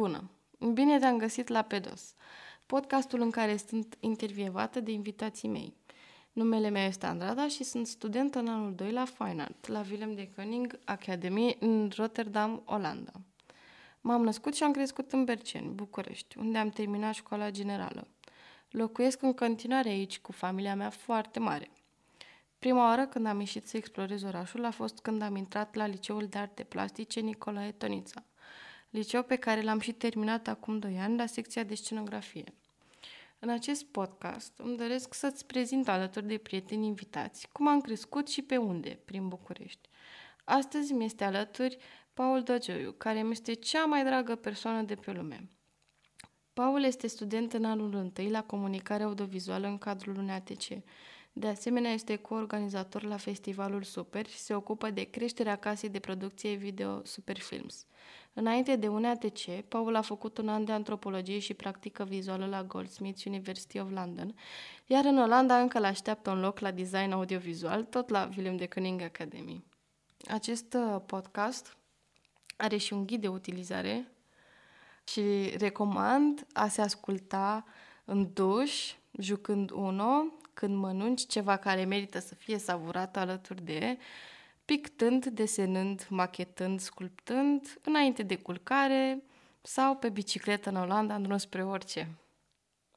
Bună! Bine te-am găsit la Pedos, podcastul în care sunt intervievată de invitații mei. Numele meu este Andrada și sunt student în anul 2 la Fine Art, la Willem de Koning Academy în Rotterdam, Olanda. M-am născut și am crescut în Berceni, București, unde am terminat școala generală. Locuiesc în continuare aici cu familia mea foarte mare. Prima oară când am ieșit să explorez orașul a fost când am intrat la Liceul de Arte Plastice Nicolae Tonița, liceu pe care l-am și terminat acum 2 ani la secția de scenografie. În acest podcast îmi doresc să-ți prezint alături de prieteni invitați cum am crescut și pe unde, prin București. Astăzi mi este alături Paul Dăgioiu, care mi este cea mai dragă persoană de pe lume. Paul este student în anul întâi la comunicare audiovizuală în cadrul unei ATC. De asemenea, este coorganizator la festivalul Super și se ocupă de creșterea casei de producție video Superfilms. Înainte de UNATC, Paul a făcut un an de antropologie și practică vizuală la Goldsmiths University of London, iar în Olanda încă îl așteaptă un loc la design audiovizual, tot la Willem de Kooning Academy. Acest uh, podcast are și un ghid de utilizare și recomand a se asculta în duș, jucând uno, când mănânci ceva care merită să fie savurat alături de pictând, desenând, machetând, sculptând, înainte de culcare sau pe bicicletă în Olanda, în drum spre orice.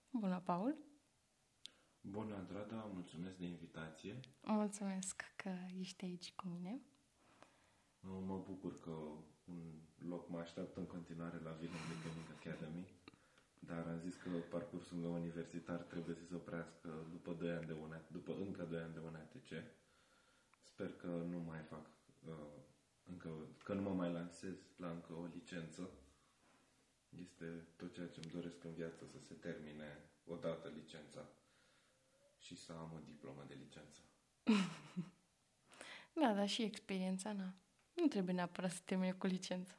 Bună, Paul! Bună, Andrada, mulțumesc de invitație. Mulțumesc că ești aici cu mine. Mă bucur că un loc mă așteaptă în continuare la Willem de Gaming Academy, dar am zis că parcursul meu universitar trebuie să se oprească după, 2 ani de una, după încă 2 ani de UNATC Sper că nu mai fac uh, încă, că nu mă mai lansez la încă o licență. Este tot ceea ce îmi doresc în viață să se termine odată licența și să am o diplomă de licență. da, dar și experiența, na. Nu trebuie neapărat să termine cu licență.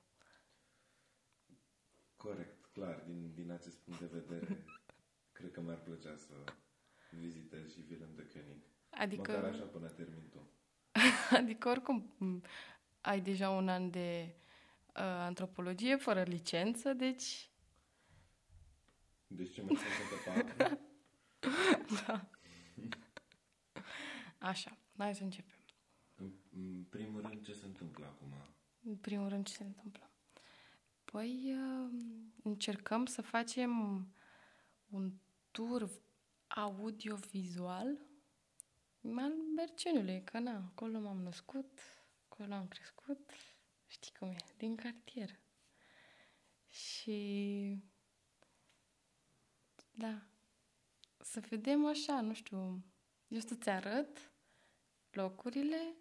Corect, clar. Din, din acest punct de vedere, cred că mi-ar plăcea să vizitez și Willem de König. Adică... Măcar așa până termin tu. adică oricum ai deja un an de uh, antropologie fără licență, deci... Deci ce mai sunt patru? da. Așa, hai să începem. În, în primul rând, ce se întâmplă acum? În primul rând, ce se întâmplă? Păi, uh, încercăm să facem un tur audio-vizual al Bercenului, că na, acolo m-am născut, acolo am crescut, știi cum e, din cartier. Și da, să vedem așa, nu știu, eu să-ți arăt locurile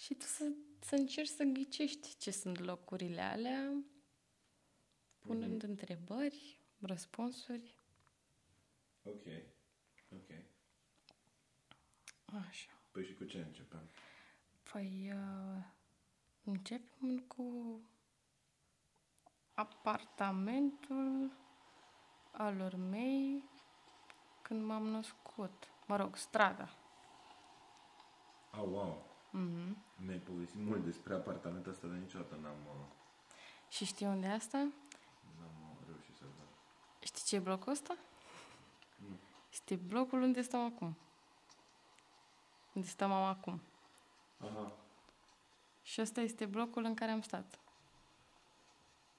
și tu să, să încerci să ghicești ce sunt locurile alea, punând mm-hmm. întrebări, răspunsuri. Ok, ok. Așa. Păi și cu ce începem? Păi uh, începem cu apartamentul alor mei când m-am născut. Mă rog, strada. Oh, wow. Mm-hmm. Mi-ai povestit mult despre apartamentul ăsta, dar niciodată n-am... Uh... Și știi unde e asta? N-am uh, reușit să văd. Știi ce e blocul ăsta? Nu. Este blocul unde stăm acum. Unde stă mama acum. Aha. Și ăsta este blocul în care am stat.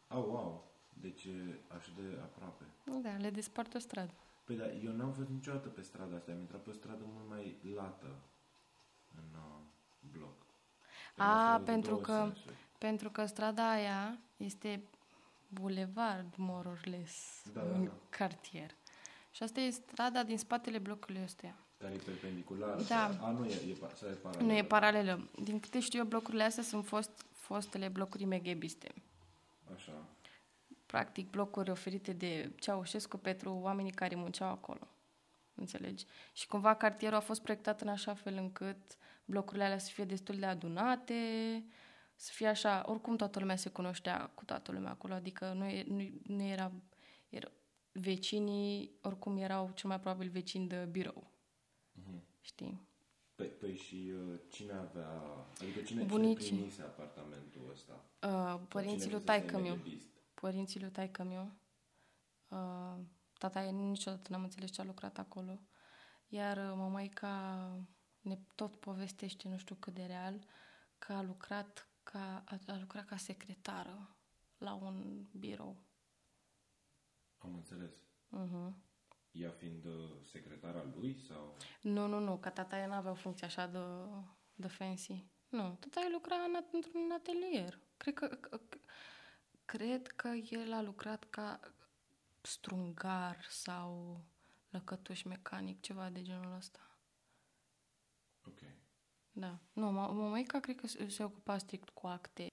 Oh, wow. Deci e așa de aproape. Da, le despart o stradă. Păi da, eu n-am fost niciodată pe strada asta. Am intrat pe o stradă mult mai lată în uh, bloc. A, pentru că, sensuri. pentru că strada aia este bulevard, more or less, da, în da, da. cartier. Și asta e strada din spatele blocului ăstuia. Care e perpendiculară? Da. A, nu e, e, e paralelă. Nu e paralelă. Din câte știu eu, blocurile astea sunt fost, fostele blocuri meghebiste. Așa. Practic, blocuri oferite de Ceaușescu pentru oamenii care munceau acolo. Înțelegi? Și cumva cartierul a fost proiectat în așa fel încât blocurile alea să fie destul de adunate, să fie așa, oricum toată lumea se cunoștea cu toată lumea acolo, adică nu, e, nu, nu era, era, vecinii oricum erau cel mai probabil vecini de birou. Uh-huh. Știi? Păi, păi și uh, cine avea, adică cine, cine primise apartamentul ăsta? Uh, părinții lui taică meu. părinții lui taică meu. Uh, tata niciodată n-am înțeles ce a lucrat acolo. Iar uh, mămaica ne tot povestește, nu știu cât de real, că a lucrat ca, a, a lucrat ca secretară la un birou. Am înțeles. Uh-huh. Ea fiind uh, secretara lui sau... Nu, nu, nu, că tata ei n-avea o funcție așa de, de fancy. Nu, tata ei lucra în, într-un atelier. Cred că, că, cred că el a lucrat ca strungar sau lăcătuș mecanic, ceva de genul ăsta. Ok. Da. Nu, mămăica cred că se, se ocupa strict cu acte.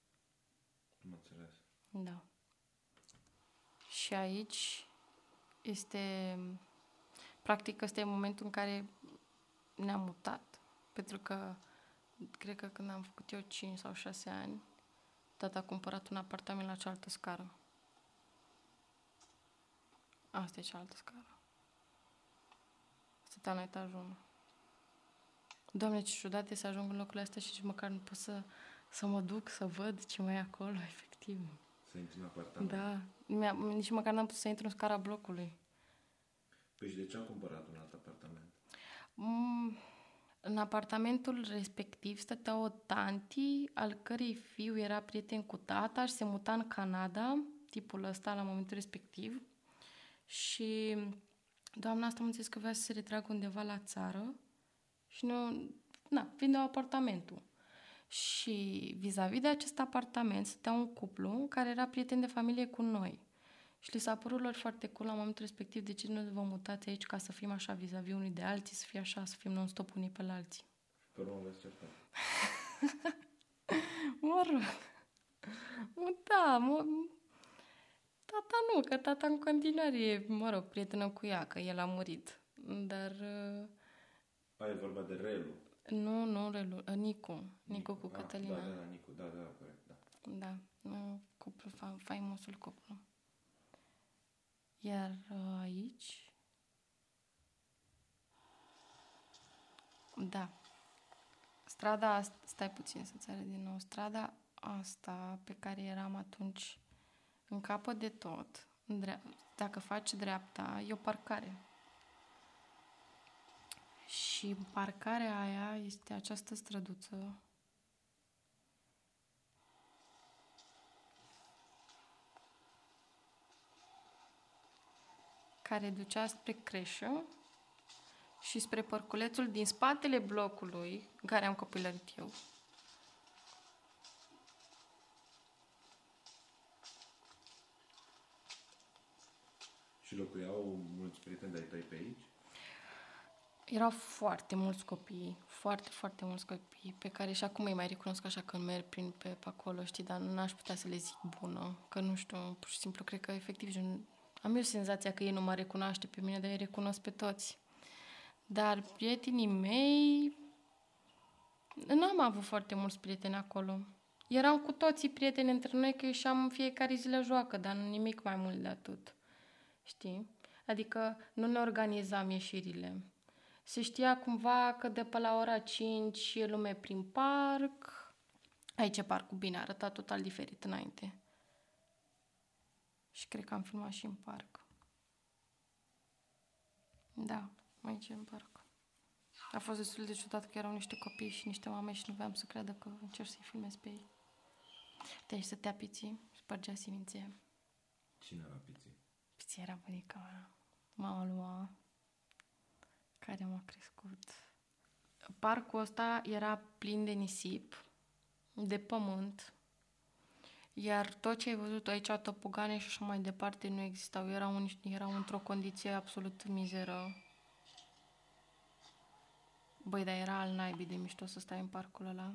Am înțeles. Da. Și aici este... Practic, ăsta e momentul în care ne-am mutat. Pentru că, cred că când am făcut eu 5 sau 6 ani, tata a cumpărat un apartament la cealaltă scară. Asta e cealaltă scară. Stăteam la etajul 1. Doamne, ce ciudat e să ajung în locul ăsta și nici măcar nu pot să, să mă duc să văd ce mai e acolo, efectiv. Să intri în apartament. Da. Mi-a, nici măcar n-am putut să intru în scara blocului. Păi și de ce am cumpărat un alt apartament? Mm, în apartamentul respectiv stătea o tanti al cărei fiu era prieten cu tata și se muta în Canada, tipul ăsta, la momentul respectiv. Și doamna asta am zis că vrea să se retragă undeva la țară și nu, na, vinde apartamentul. Și vis-a-vis de acest apartament stătea un cuplu care era prieten de familie cu noi. Și li s-a părut lor foarte cool la momentul respectiv de ce nu vă mutați aici ca să fim așa vis-a-vis unii de alții, să fie așa, să fim non-stop unii pe la alții. Pe urmă veți certa. mă rog. Da, mă... Tata nu, că tata în continuare e, mă rog, prietenă cu ea, că el a murit. Dar... Uh... A, e vorba de Relu. Nu, nu, Relu, uh, Nicu. Nicu, Nicu cu ah, Cătălina. Da, da, Nicu, da, da, corect, da. Da, nu, cuplu, fa- faimosul cuplu. Iar uh, aici... Da. Strada asta, stai puțin să-ți arăt din nou, strada asta pe care eram atunci în capăt de tot, în dre- dacă faci dreapta, e o parcare. Și parcarea aia este această străduță care ducea spre creșă și spre parculețul din spatele blocului în care am copilărit eu. Și locuiau mulți prieteni de-ai tăi pe aici? Erau foarte mulți copii, foarte, foarte mulți copii, pe care și acum îi mai recunosc așa când merg prin pe, pe acolo, știi, dar n-aș putea să le zic bună, că nu știu, pur și simplu cred că efectiv gen, am eu senzația că ei nu mă recunoaște pe mine, dar îi recunosc pe toți. Dar prietenii mei, n-am avut foarte mulți prieteni acolo. Eram cu toții prieteni între noi, că ieșeam fiecare zi la joacă, dar nu nimic mai mult de atât. Știi? Adică nu ne organizam ieșirile. Se știa cumva că de pe la ora 5 e lume prin parc. Aici e parcul bine, arăta total diferit înainte. Și cred că am filmat și în parc. Da, aici în parc. A fost destul de ciudat că erau niște copii și niște mame și nu voiam să creadă că încerc să-i filmez pe ei. Deci să te piții, spărgea siminție. Cine era Piții? Piții era bunica mea, mama lui mama, care m-a crescut. Parcul ăsta era plin de nisip, de pământ, iar tot ce ai văzut aici, topogane și așa mai departe, nu existau. Erau, în, erau într-o condiție absolut mizeră. Băi, dar era al naibii de mișto să stai în parcul ăla.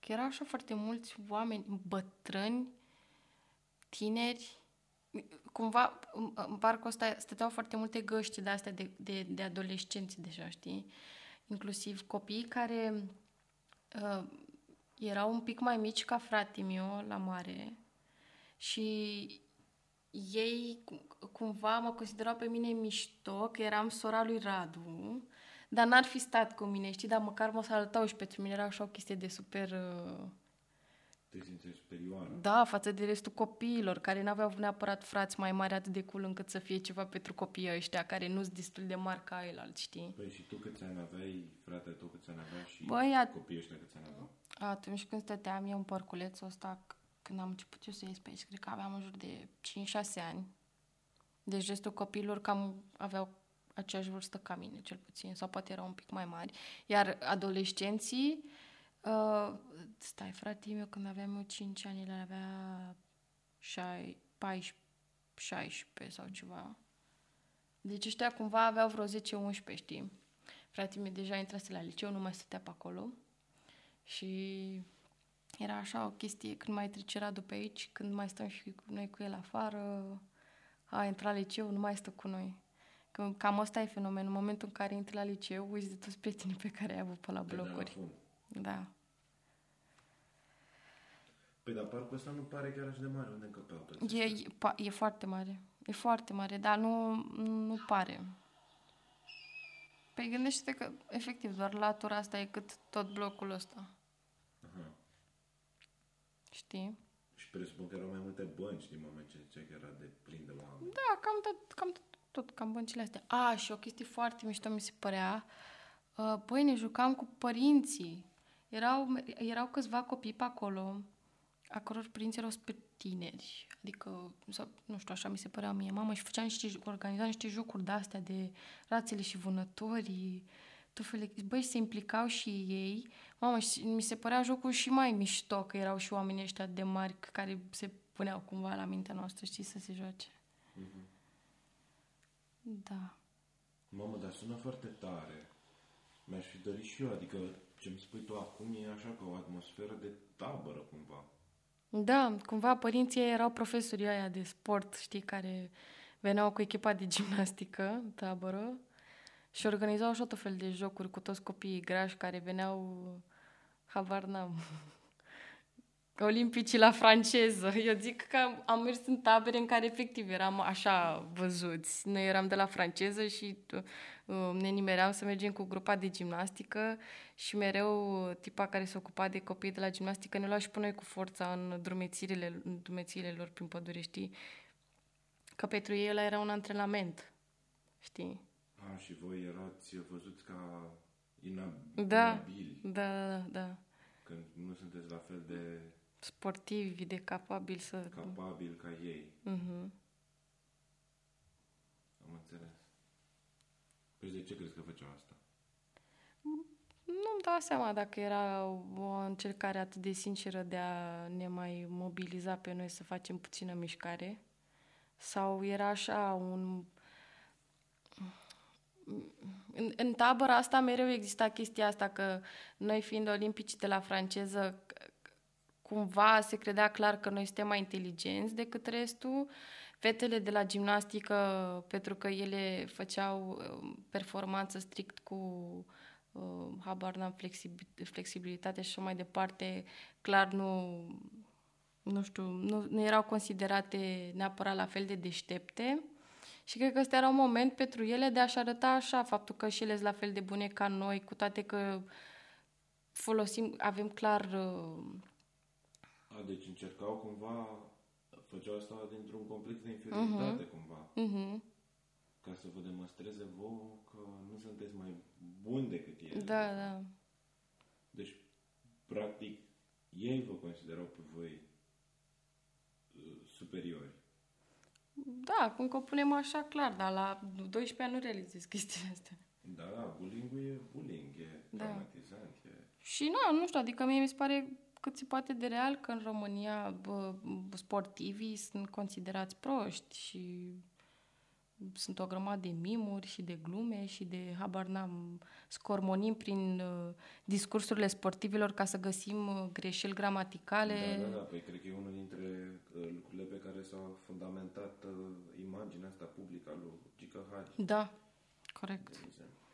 Că erau așa foarte mulți oameni bătrâni, tineri, cumva în, în parcul ăsta stăteau foarte multe găști de astea de, de, de adolescenți deja, știi? Inclusiv copii care uh, erau un pic mai mici ca fratele meu la mare și ei cumva mă considerau pe mine mișto, că eram sora lui Radu, dar n-ar fi stat cu mine, știi, dar măcar mă salutau și pentru mine era așa o chestie de super uh, te simțeai superioară. Da, față de restul copiilor, care n-aveau neapărat frați mai mari atât de cool încât să fie ceva pentru copiii ăștia, care nu sunt destul de mari ca el, știi? Păi și tu câți ani aveai, frate, tu câți ani avea și Băi, a- copiii ăștia câți ani aveau? Atunci când stăteam eu în parculețul ăsta, c- când am început eu să ies pe aici, cred că aveam în jur de 5-6 ani. Deci restul copiilor cam aveau aceeași vârstă ca mine, cel puțin, sau poate erau un pic mai mari. Iar adolescenții, uh, stai, frate meu, când aveam eu 5 ani, el avea 6, 14, 16 sau ceva. Deci ăștia cumva aveau vreo 10-11, știi? Fratele meu deja intrase la liceu, nu mai stătea pe acolo. Și era așa o chestie, când mai trece Radu pe aici, când mai stăm și cu noi cu el afară, a intrat la liceu, nu mai stă cu noi. Că, cam ăsta e fenomenul. În momentul în care intri la liceu, uiți de toți prietenii pe care ai avut pe la Pe de la blocuri. fund. Da. Păi, dar parcul ăsta nu pare chiar așa de mare. Unde încăpeau toți E, ăștia? e, pa- e foarte mare. E foarte mare, dar nu, nu pare. Păi gândește-te că, efectiv, doar latura asta e cât tot blocul ăsta. Aha. Știi? Și presupun că erau mai multe bănci din moment ce zicea că era de plin de oameni. Da, cam tot, cam tot, tot cam băncile astea. A, și o chestie foarte mișto mi se părea. Uh, Băi, ne jucam cu părinții. Erau, erau câțiva copii pe acolo, a căror părinți erau super tineri. Adică, sau, nu știu, așa mi se părea mie. Mamă, și făceam niște, organiza niște jocuri de-astea de rațele și vânătorii, tot felul de... Băi, se implicau și ei. Mamă, și mi se părea jocul și mai mișto, că erau și oamenii ăștia de mari care se puneau cumva la mintea noastră, știi, să se joace. Mhm. Da. Mamă, dar sună foarte tare. Mi-aș fi dorit și eu, adică ce-mi spui tu acum e așa ca o atmosferă de tabără cumva. Da, cumva părinții ei erau profesorii aia de sport, știi, care veneau cu echipa de gimnastică în tabără și organizau așa tot fel de jocuri cu toți copiii grași care veneau, habar n-am, olimpicii la franceză. Eu zic că am, am mers în tabere în care efectiv eram așa văzuți. Noi eram de la franceză și uh, ne nimeream să mergem cu grupa de gimnastică și mereu tipa care se ocupa de copii de la gimnastică ne lua și pe noi cu forța în drumețirile, în drumețiile lor prin pădure, știi? Că pentru ei ăla era un antrenament, știi? A, și voi erați văzuți ca inab- Da. inabili, Da, da, da, da. când nu sunteți la fel de Sportivi, de capabili să... capabili ca ei. Mhm. Am înțeles. Păi de ce crezi că făceau asta? Nu-mi dau seama dacă era o încercare atât de sinceră de a ne mai mobiliza pe noi să facem puțină mișcare sau era așa un... În, în tabăra asta mereu exista chestia asta că noi fiind olimpici de la franceză c- cumva se credea clar că noi suntem mai inteligenți decât restul. Fetele de la gimnastică, pentru că ele făceau uh, performanță strict cu uh, habar n-am flexib- flexibilitate și așa mai departe, clar nu, nu știu, nu, nu erau considerate neapărat la fel de deștepte. Și cred că ăsta era un moment pentru ele de a-și arăta așa faptul că și ele sunt la fel de bune ca noi, cu toate că folosim, avem clar uh, A, deci încercau cumva, făceau asta dintr-un complex de inferioritate cumva, uh-huh. ca să vă demonstreze vouă că nu sunteți mai buni decât ele. Da, da. Deci, practic, ei vă considerau pe voi uh, superiori. Da, cum că o punem așa clar, dar la 12 ani nu realizez chestiile astea. Da, da, bullying e bullying, e Da. traumatizant, e... Și nu, nu știu, adică mie mi se pare cât se poate de real că în România bă, sportivii sunt considerați proști și sunt o grămadă de mimuri și de glume și de habar n-am scormonim prin uh, discursurile sportivilor ca să găsim uh, greșeli gramaticale. Da, da, da, păi cred că e unul dintre uh, lucrurile pe care s-a fundamentat uh, imaginea asta publică a lui Gica Hagi, Da, corect. de exemplu.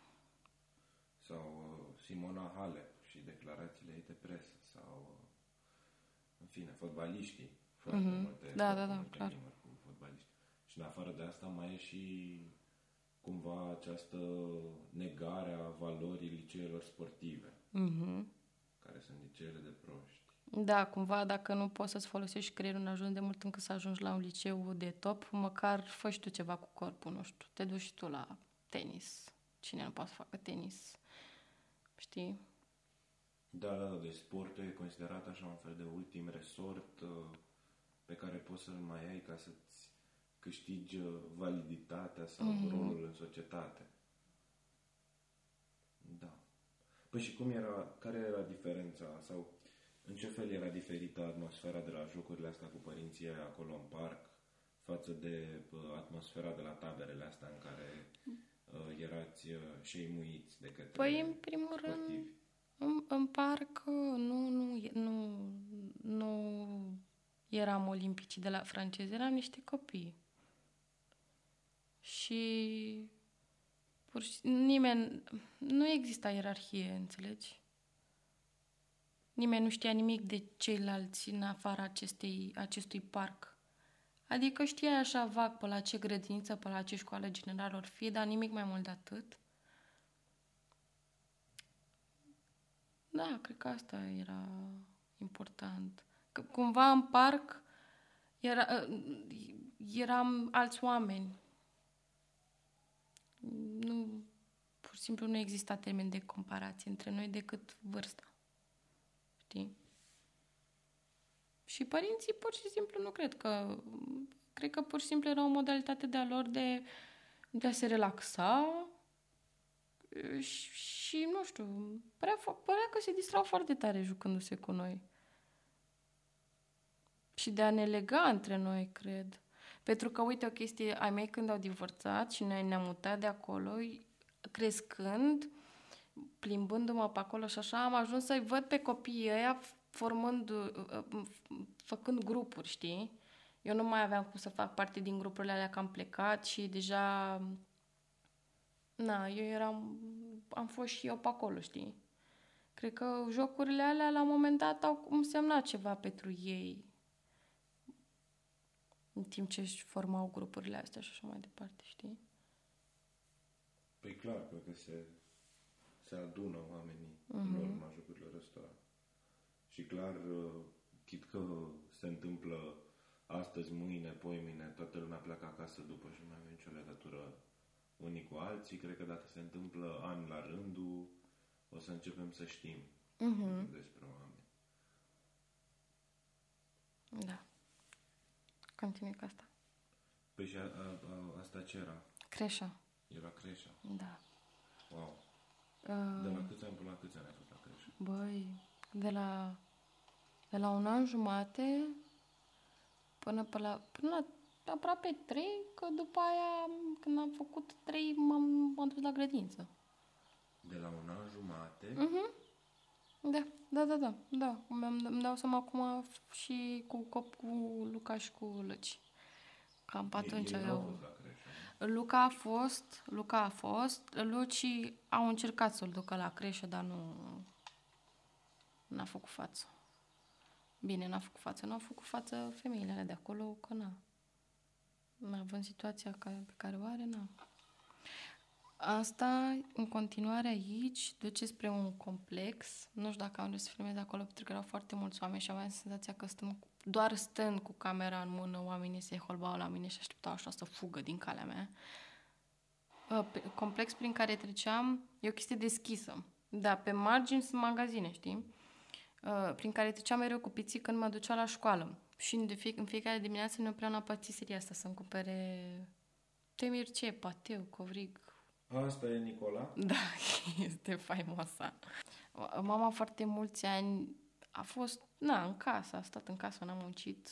Sau uh, Simona Halep și declarațiile ei de presă, sau, uh, în fine, fotbaliștii. Foarte Mhm. multe, Da, foarte da, da, multe clar. rimuri cu fotbaliști. Și în afară de asta mai e și cumva această negare a valorii liceelor sportive, Mhm. care sunt liceele de proști. Da, cumva dacă nu poți să-ți folosești creierul în ajuns de mult încât să ajungi la un liceu de top, măcar fă și tu ceva cu corpul, nu știu, te duci și tu la tenis. Cine nu poate să facă tenis? Știi? Da, da, da, deci sportul e considerat așa un fel de ultim resort uh, pe care poți să-l mai ai ca să-ți câștigi uh, validitatea sau mm-hmm. rolul în societate. Da. Păi și cum era, care era diferența sau în ce fel era diferită atmosfera de la jocurile astea cu părinții acolo în parc față de uh, atmosfera de la taberele astea în care uh, erați uh, șeimuiți de către Păi, în primul sportivi? rând, în, în parc nu, nu, nu, nu eram olimpici de la francezi, eram niște copii. Și pur și nimeni, nu exista ierarhie, înțelegi? Nimeni nu știa nimic de ceilalți în afara acestei, acestui parc. Adică știai așa vag pe la ce grădiniță, pe la ce școală generală or fi, dar nimic mai mult de atât. Da, cred că asta era important. Că cumva în parc era, eram alți oameni. Nu, pur și simplu nu exista termen de comparație între noi decât vârsta. Știi? Și părinții pur și simplu nu cred că... Cred că pur și simplu era o modalitate de a lor de, de a se relaxa și, și nu știu, părea, părea că se distrau foarte tare jucându-se cu noi. Și de a ne lega între noi, cred. Pentru că, uite, o chestie, ai mei când au divorțat și noi ne-am mutat de acolo, crescând, plimbându-mă pe acolo și așa, am ajuns să-i văd pe copiii ăia formând, uh, uh, făcând grupuri, știi? Eu nu mai aveam cum să fac parte din grupurile alea că am plecat și deja... Na, eu eram... Am fost și eu pe acolo, știi? Cred că jocurile alea la un moment dat au însemnat ceva pentru ei. În timp ce își formau grupurile astea și așa mai departe, știi? Păi clar, cred că se, se adună oamenii Mhm. mm-hmm. în urma jocurilor ăsta. Și clar, uh, chit că se întâmplă astăzi, mâine, poimine, toată lumea pleacă acasă după și nu mai avem nicio legătură unii cu alții. Cred că dacă se întâmplă an la rândul, o să începem să știm Mhm. despre oameni. Da. Continui cu asta. Păi și a, a, a, asta ce era? Creșa. Era creșa. Da. Wow. Uh, De la câți ani până la câți ani ai fost la creșă? Băi, de la, de la un an jumate până, pe la, până la aproape trei, că după aia, când am făcut trei, m-am, m-am dus la grădință. De la un an jumate Mhm. Da, da, da, da, da. Mi-am, îmi dau seama acum și cu cop cu Luca și cu Lăci. Cam pe atunci ei, ei n-au eu... fost la creșă. Luca a fost, Luca a fost, Luci au încercat să-l ducă la creșă, dar nu n-a făcut față. Bine, n-a făcut față, n-au făcut față femeile alea de acolo, că na. Având situația care, pe care o are, na. Asta, în continuare aici, duce spre un complex. Nu știu dacă am vrut să filmez acolo, pentru că erau foarte mulți oameni și aveam senzația că stăm, cu- doar stând cu camera în mână, oamenii se holbau la mine și așteptau așa să fugă din calea mea. Uh, pe- Complex prin care treceam, e o chestie deschisă. Da, pe margini sunt magazine, știi? Uh, Prin care treceam mereu cu piții când mă ducea la școală. Și în, de fie, în fiecare dimineață ne opream la patiseria asta să-mi cumpere temir ce, pateu, covrig, Asta e Nicola? da, este faimoasa. Mama foarte mulți ani a fost, na, în casă, a stat în casă, n-a muncit,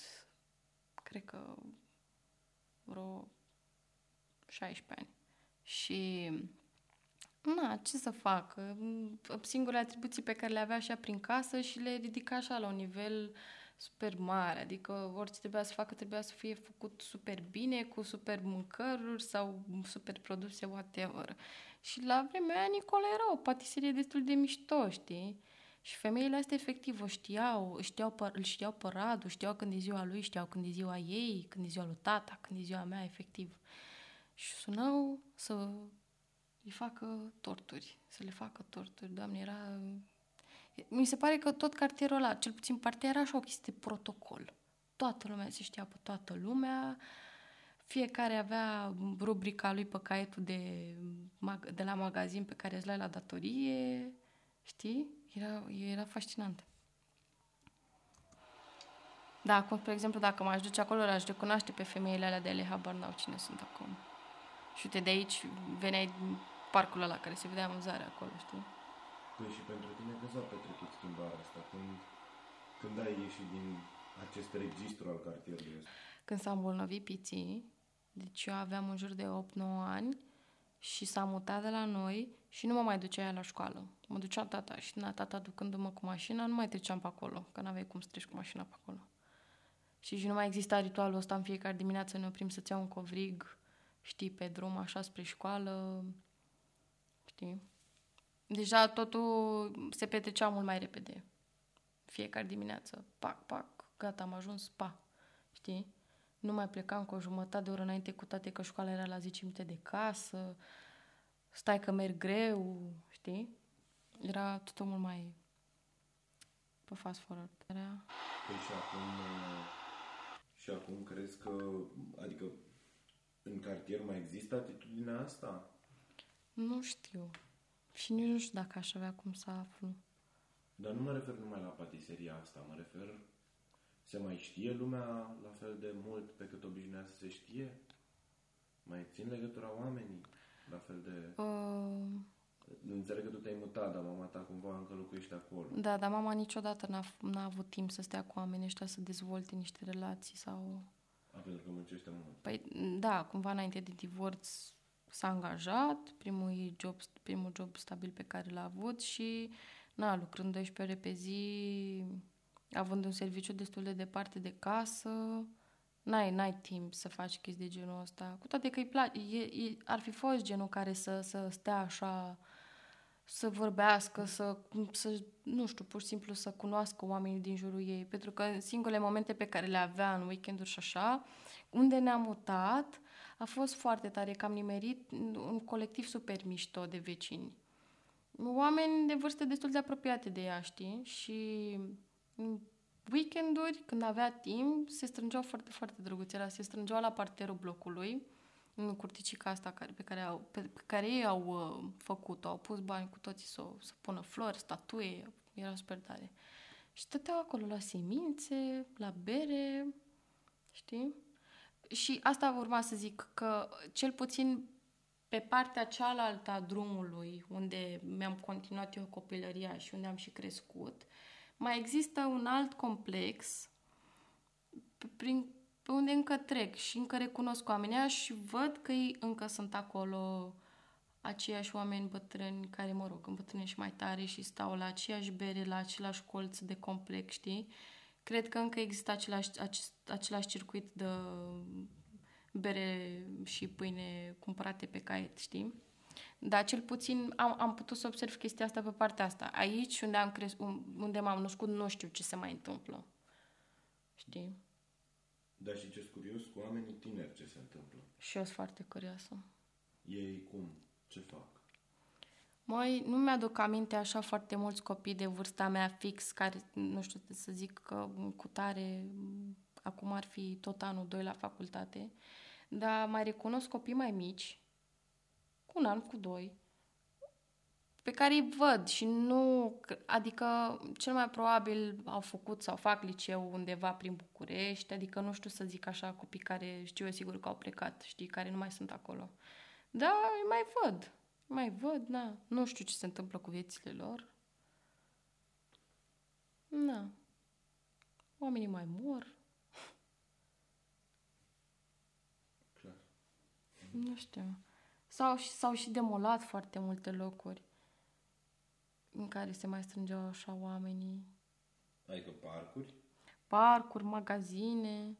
cred că vreo 16 ani. Și, na, ce să fac? Singurele atribuții pe care le avea așa prin casă și le ridica așa la un nivel super mare, adică orice trebuia să facă trebuia să fie făcut super bine, cu super mâncăruri sau super produse, whatever. Și la vremea aia Nicola era o patiserie destul de mișto, știi? Și femeile astea efectiv o știau, știau pe, îl știau pe Radu, știau când e ziua lui, știau când e ziua ei, când e ziua lui tata, când e ziua mea, efectiv. Și sunau să îi facă torturi, să le facă torturi. Doamne, era... Mi se pare că tot cartierul ăla, cel puțin partea era așa o chestie de protocol. Toată lumea se știa pe toată lumea, fiecare avea rubrica lui pe caietul de, mag- de la magazin pe care îți la datorie, știi? Era, era fascinant. Da, cum, spre exemplu, dacă m-aș duce acolo, aș recunoaște pe femeile alea de ele, habar n-au cine sunt acum. Și uite, de aici veneai din parcul ăla care se vedea amuzarea acolo, știi? Păi și pentru tine când s-a petrecut schimbarea asta? Când, când ai ieșit din acest registru al cartierului ăsta? Când s-a îmbolnăvit piții, deci eu aveam în jur de 8-9 ani și s-a mutat de la noi și nu mă mai ducea ea la școală. Mă ducea tata și na, tata ducându-mă cu mașina, nu mai treceam pe acolo, că n-aveai cum să treci cu mașina pe acolo. Și, și nu mai exista ritualul ăsta în fiecare dimineață ne oprim să-ți iau un covrig, știi, pe drum așa spre școală, știi? Deja totul se petrecea mult mai repede. Fiecare dimineață, pac, pac, gata, am ajuns, pa, știi? Nu mai plecam cu o jumătate de oră înainte cu toate că școala era la 10 minute de casă, stai că merg greu, știi? Era totul mult mai pe fast forward. Era... Păi și acum, uh, și acum crezi că, adică în cartier mai există atitudinea asta? Nu știu. Și nici nu știu dacă aș avea cum să aflu. Dar nu mă refer numai la patiseria asta, mă refer se mai știe lumea la fel de mult pe cât obișnuia să se știe? Mai țin legătura oamenii la fel de... Uh, Înțeleg că tu te-ai mutat, dar mama ta cumva încă locuiește acolo. da, dar mama niciodată n-a, f- n-a avut timp să stea cu oamenii ăștia să dezvolte niște relații sau... A, pentru că muncește mult. Păi, da, cumva înainte de divorț s-a angajat, primul, ei job, primul job stabil pe care l-a avut și, na, lucrând 12 ore pe zi, având un serviciu destul de departe de casă, n-ai, n-ai timp să faci chestii de genul ăsta. Cu toate că îi place, e, e, ar fi fost genul care să, să stea așa, să vorbească, să, să, nu știu, pur și simplu să cunoască oamenii din jurul ei. Pentru că în singurele momente pe care le avea în weekenduri și așa, unde ne-am mutat, a fost foarte tare, că am nimerit un colectiv super mișto de vecini. Oameni de vârste destul de apropiate de ea, știi? Și în weekenduri, când avea timp, se strângeau foarte, foarte drăguți. Era, se strângeau la parterul blocului, în curticica asta care, pe, care au, pe, pe care ei au uh, făcut-o. Au pus bani cu toții să, să pună flori, statue, era super tare. Și stăteau acolo la semințe, la bere, știi? Și asta urma să zic că cel puțin pe partea cealaltă a drumului, unde mi-am continuat eu copilăria și unde am și crescut, mai există un alt complex pe, prin, pe unde încă trec și încă recunosc oamenii ăia și văd că ei încă sunt acolo aceiași oameni bătrâni care, mă rog, îmbătrânești mai tare și stau la aceeași bere, la același colț de complex, știi? Cred că încă există același, acest, același circuit de bere și pâine cumpărate pe caiet, știi? Dar cel puțin am, am putut să observ chestia asta pe partea asta. Aici, unde, am cres, unde m-am născut, nu știu ce se mai întâmplă. Știi? Dar și ce curios cu oamenii tineri ce se întâmplă. Și eu sunt foarte curioasă. Ei cum? Ce fac? Mai nu mi-aduc aminte așa foarte mulți copii de vârsta mea fix, care, nu știu să zic că cu tare, acum ar fi tot anul 2 la facultate, dar mai recunosc copii mai mici, cu un an, cu doi, pe care îi văd și nu, adică cel mai probabil au făcut sau fac liceu undeva prin București, adică nu știu să zic așa copii care știu eu sigur că au plecat, știi, care nu mai sunt acolo. Da, îi mai văd, mai văd, na, nu știu ce se întâmplă cu viețile lor. Na, oamenii mai mor, Clar. nu știu. S-au, și- s-au și demolat foarte multe locuri în care se mai strângeau așa oamenii. Adică parcuri, Parcuri, magazine,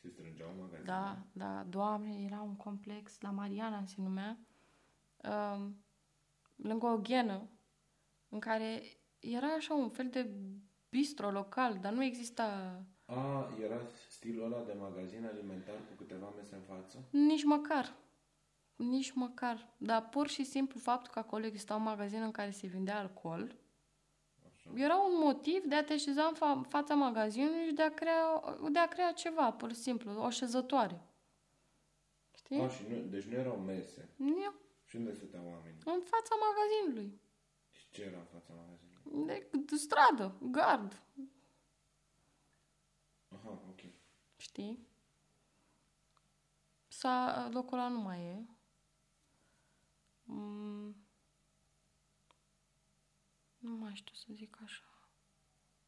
se strângeau în magazine. da, da, doamne, era un complex, la Mariana se numea, um, lângă o ghenă, în care era așa un fel de bistro local, dar nu exista A, era stilul ăla de magazin alimentar cu câteva mese în față? nici măcar. Nici măcar. Dar pur și simplu faptul că acolo exista un magazin în care se vindea alcool, Era un motiv de a te așeza în fa- fața magazinului și de a, crea, de a crea ceva, pur și simplu, o șezătoare. Știi? Ah, și nu, deci nu erau mese. Eu, Și unde stăteau oamenii? în fața magazinului. Și ce era în fața magazinului? De, de stradă, gard, Aha, ok. știi? S-a, locul ăla nu mai e. Mm. Nu mai știu să zic așa.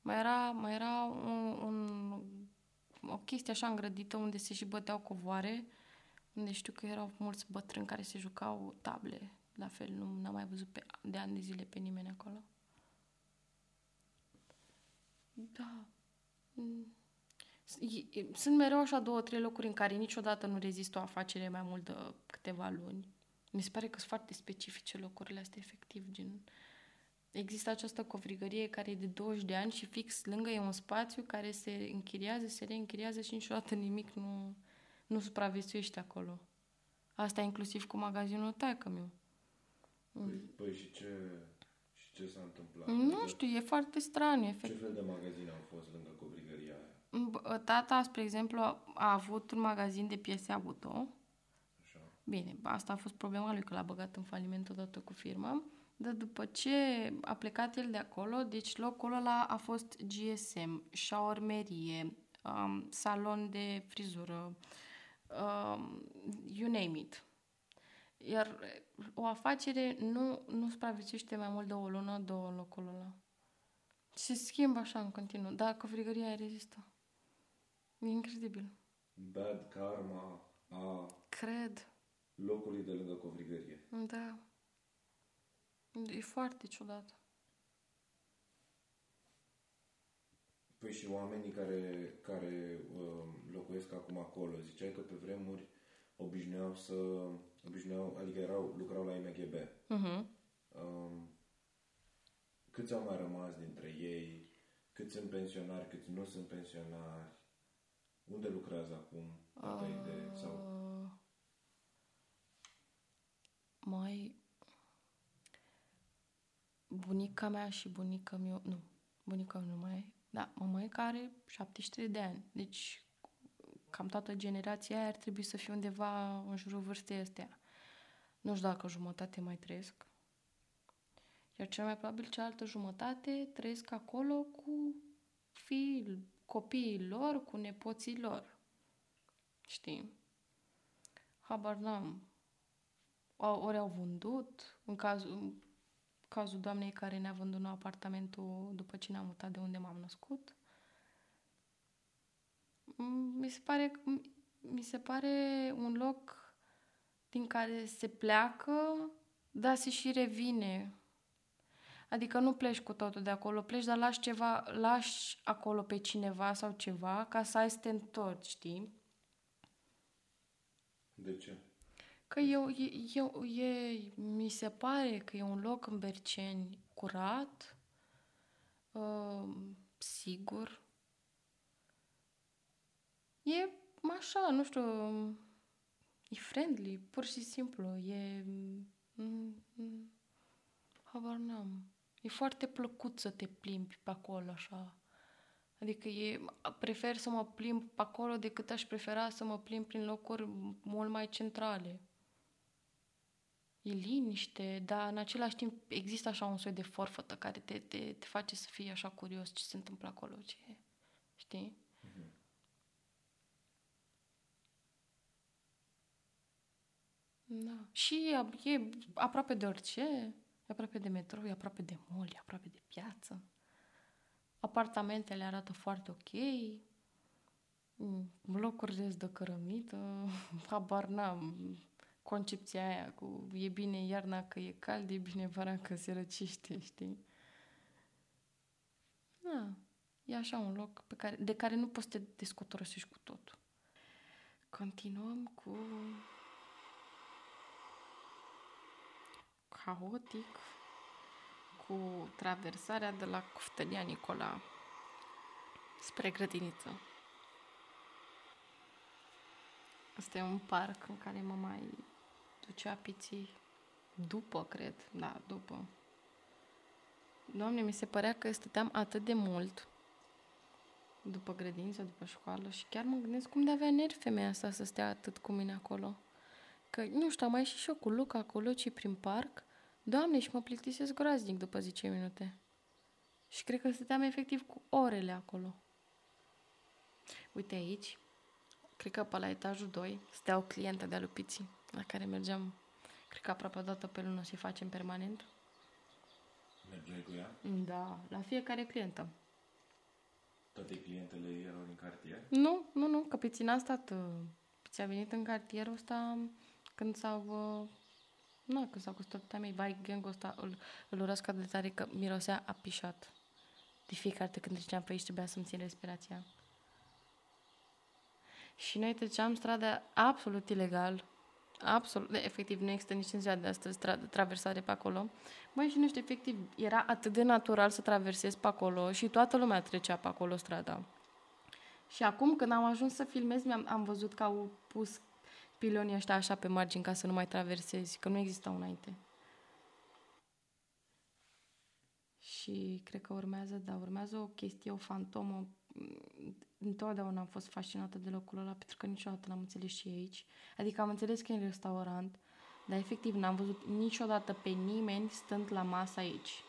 Mai era, mai era un, un, o chestie așa îngrădită unde se și băteau covoare, unde știu că erau mulți bătrâni care se jucau table. La fel, nu n-am mai văzut pe, de ani de zile pe nimeni acolo. Da. Mm. E- e- Sunt mereu așa două, trei locuri în care niciodată nu rezistă o afacere mai mult de câteva luni. Mi se pare că sunt foarte specifice locurile astea, efectiv, gen... Există această covrigărie care e de 20 de ani și fix lângă e un spațiu care se închiriază, se reînchiriază și niciodată nimic nu, nu supraviețuiește acolo. Asta inclusiv cu magazinul taică meu. Păi, păi și ce, și ce s-a întâmplat? Nu Adică știu, e foarte straniu, Ce efectiv. fel de magazine au fost lângă covrigăria aia? B- Tata, spre exemplu, a a avut un magazin de piese auto. Așa. Bine, asta a fost problema lui, că l-a băgat în faliment odată cu firma. Dar după ce a plecat el de acolo, deci locul ăla a fost GSM, șaormerie, um, salon de frizură, um, you name it. Iar o afacere nu, nu supraviețuiește mai mult de o lună, două în locul ăla. Se schimbă așa în continuu. Dar covrigăria aia rezistă. E incredibil. Bad karma a Cred. locului de lângă covrigărie. Da. E foarte ciudat. Păi și oamenii care, care uh, locuiesc acum acolo, ziceai că pe vremuri obișnuiau să, obișnuiau, adică erau, lucrau la IMGB. Uh-huh. Um, câți au mai rămas dintre ei? Câți sunt pensionari, câți nu sunt pensionari? Unde lucrează acum? Dacă ai idee? Sau Uh, mai bunica mea și bunica meu, nu, bunica mea nu mai e, da, mămăica are 73 de ani, deci cam toată generația aia ar trebui să fie undeva în jurul vârstei astea. Nu știu dacă jumătate mai trăiesc. Iar cel mai probabil cealaltă jumătate trăiesc acolo cu fiii, copiii lor, cu nepoții lor. Știi? Habar n-am. Au- Ori au vândut, în cazul, în cazul doamnei care ne-a vândut nou apartamentul după ce ne-am mutat de unde m-am născut. Mm, Mi se pare, mi se pare un loc din care se pleacă, dar se și revine. Adică nu pleci cu totul de acolo, pleci, dar lași ceva, lași acolo pe cineva sau ceva ca să ai să te întorci, știi? de ce? Că eu, eu, e, mi se pare că e un loc în Berceni curat, uh, sigur. E așa, nu știu, e friendly, pur și simplu. E... mm, mm, Habar n-am. E foarte plăcut să te plimbi pe acolo, așa. Adică e, prefer să mă plimb pe acolo decât aș prefera să mă plimb prin locuri mult mai centrale. E liniște, dar în același timp există așa un soi de forfătă care te, te, te face să fii așa curios ce se întâmplă acolo, ce știi? Da. Și e, e aproape de orice, e aproape de metrou, e aproape de mall, e aproape de piață. Apartamentele arată foarte ok. Mm, Blocurile sunt de cărămită. Habar n-am. Concepția aia cu e bine iarna că e cald, e bine vara că se răcește, știi? Da. E așa un loc pe care, de care nu poți să te descotorosești cu totul. Continuăm cu haotic cu traversarea de la Cuftălia Nicola spre grădiniță. Asta e un parc în care mă mai ducea piții după, cred, da, după. Doamne, mi se părea că stăteam atât de mult după grădiniță, după școală și chiar mă gândesc cum de avea nervi femeia asta să stea atât cu mine acolo. Că, nu știu, am mai ieșit și eu cu Luca acolo, ci prin parc. Doamne, și mă plictisesc groaznic după 10 minute. Și cred că stăteam efectiv cu orele acolo. Uite aici, cred că pe la etajul 2 stau clientă de alupiții, la care mergeam, cred că aproape o dată pe lună să-i facem permanent. Mergeai cu ea? Da, la fiecare clientă. Toate clientele erau din cartier? Nu, nu, nu, că Pițin a stat, uh, Pițin a venit în cartierul ăsta când s-au, uh, nu, când s-au căsătorit mei, vai, gangul ăsta îl, îl urăsc atât de tare că mirosea apișat. De fiecare dată când treceam pe aici trebuia să-mi țin respirația. Și noi treceam strada absolut ilegal. Absolut, efectiv, nu există nici în ziua de astăzi tra- traversare pe acolo. Măi, și nu știu, efectiv, era atât de natural să traversezi pe acolo și toată lumea trecea pe acolo strada. Și acum, când am ajuns să filmez, mi-am, am văzut că au pus pilonii ăștia așa pe margini ca să nu mai traversezi, că nu existau înainte. Și cred că urmează, da, urmează o chestie, o fantomă. Întotdeauna am fost fascinată de locul ăla, pentru că niciodată n-am înțeles și aici. Adică am înțeles că e în restaurant, dar efectiv n-am văzut niciodată pe nimeni stând la masă aici.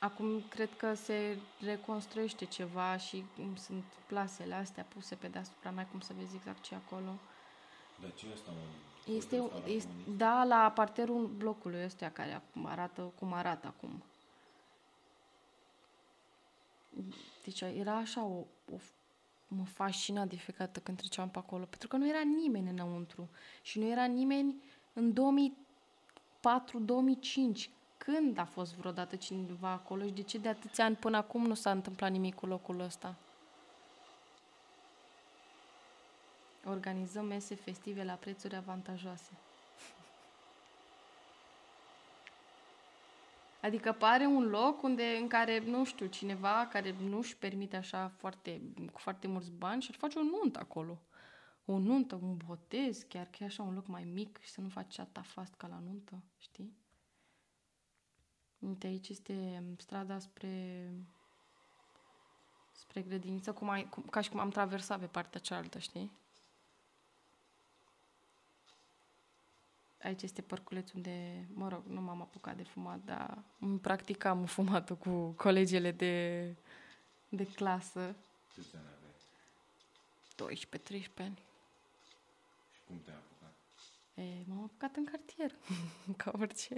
Acum cred că se reconstruiește ceva și sunt plasele astea puse pe deasupra, n-ai cum să vezi exact ce e acolo. Dar ce e asta, mă? Este, Restaurant este, comunist? da, la parterul blocului ăsta care acum arată cum arată acum. Deci era așa o, o mă fascina de fiecare dată când treceam pe acolo, pentru că nu era nimeni înăuntru și nu era nimeni în 2004-2005. Când a fost vreodată cineva acolo și de ce de atâția ani până acum nu s-a întâmplat nimic cu locul ăsta? Organizăm mese festive la prețuri avantajoase. Adică pare un loc unde, în care, nu știu, cineva care nu-și permite așa foarte, cu foarte mulți bani și ar face o nuntă acolo. O nuntă, un botez, chiar că e așa un loc mai mic și să nu faci atâta fast ca la nuntă, știi? Uite, aici este strada spre spre grădiniță, cum ai, cum, ca și cum am traversat pe partea cealaltă, știi? Aici este parculeț unde, mă rog, nu m-am apucat de fumat, dar îmi practicam fumatul cu colegele de, de clasă. Câți ani aveai? 12-13 ani. Și cum te-ai apucat? E, m-am apucat în cartier, ca orice.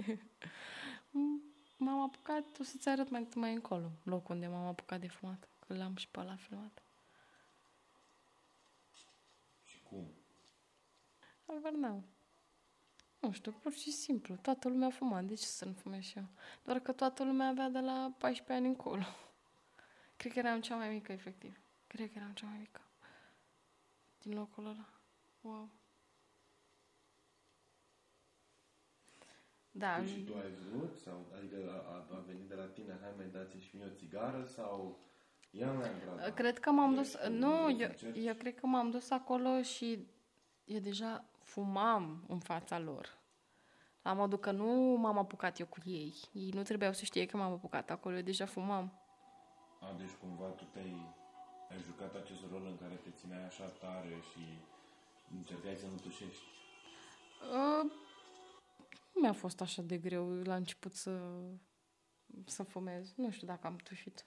M- M-am apucat, o să-ți arăt mai, mai încolo, locul unde m-am apucat de fumat, că l-am și pe ăla filmat. Și cum? Habar n-am. Nu știu, pur și simplu. Toată lumea fuma. De ce să nu fumez și eu? Doar că toată lumea avea de la 14 ani încolo. Cred că eram cea mai mică, efectiv. Cred că eram cea mai mică. Din locul ăla. Wow. Da, Păi și tu ai vrut? Sau, adică a, a, a venit de la tine, hai mai dați și mie o țigară? Sau ia mai Andrada? Cred că m-am dus... Ești Nu, vrei să eu, încerci? eu cred că m-am dus acolo și eu deja fumam în fața lor. La modul că nu m-am apucat eu cu ei. Ei nu trebuiau să știe că m-am apucat acolo, eu deja fumam. A, deci cumva tu te-ai ai jucat acest rol în care te țineai așa tare și încercai să nu tușești. Uh, nu mi-a fost așa de greu la început să, să fumez. Nu știu dacă am tușit.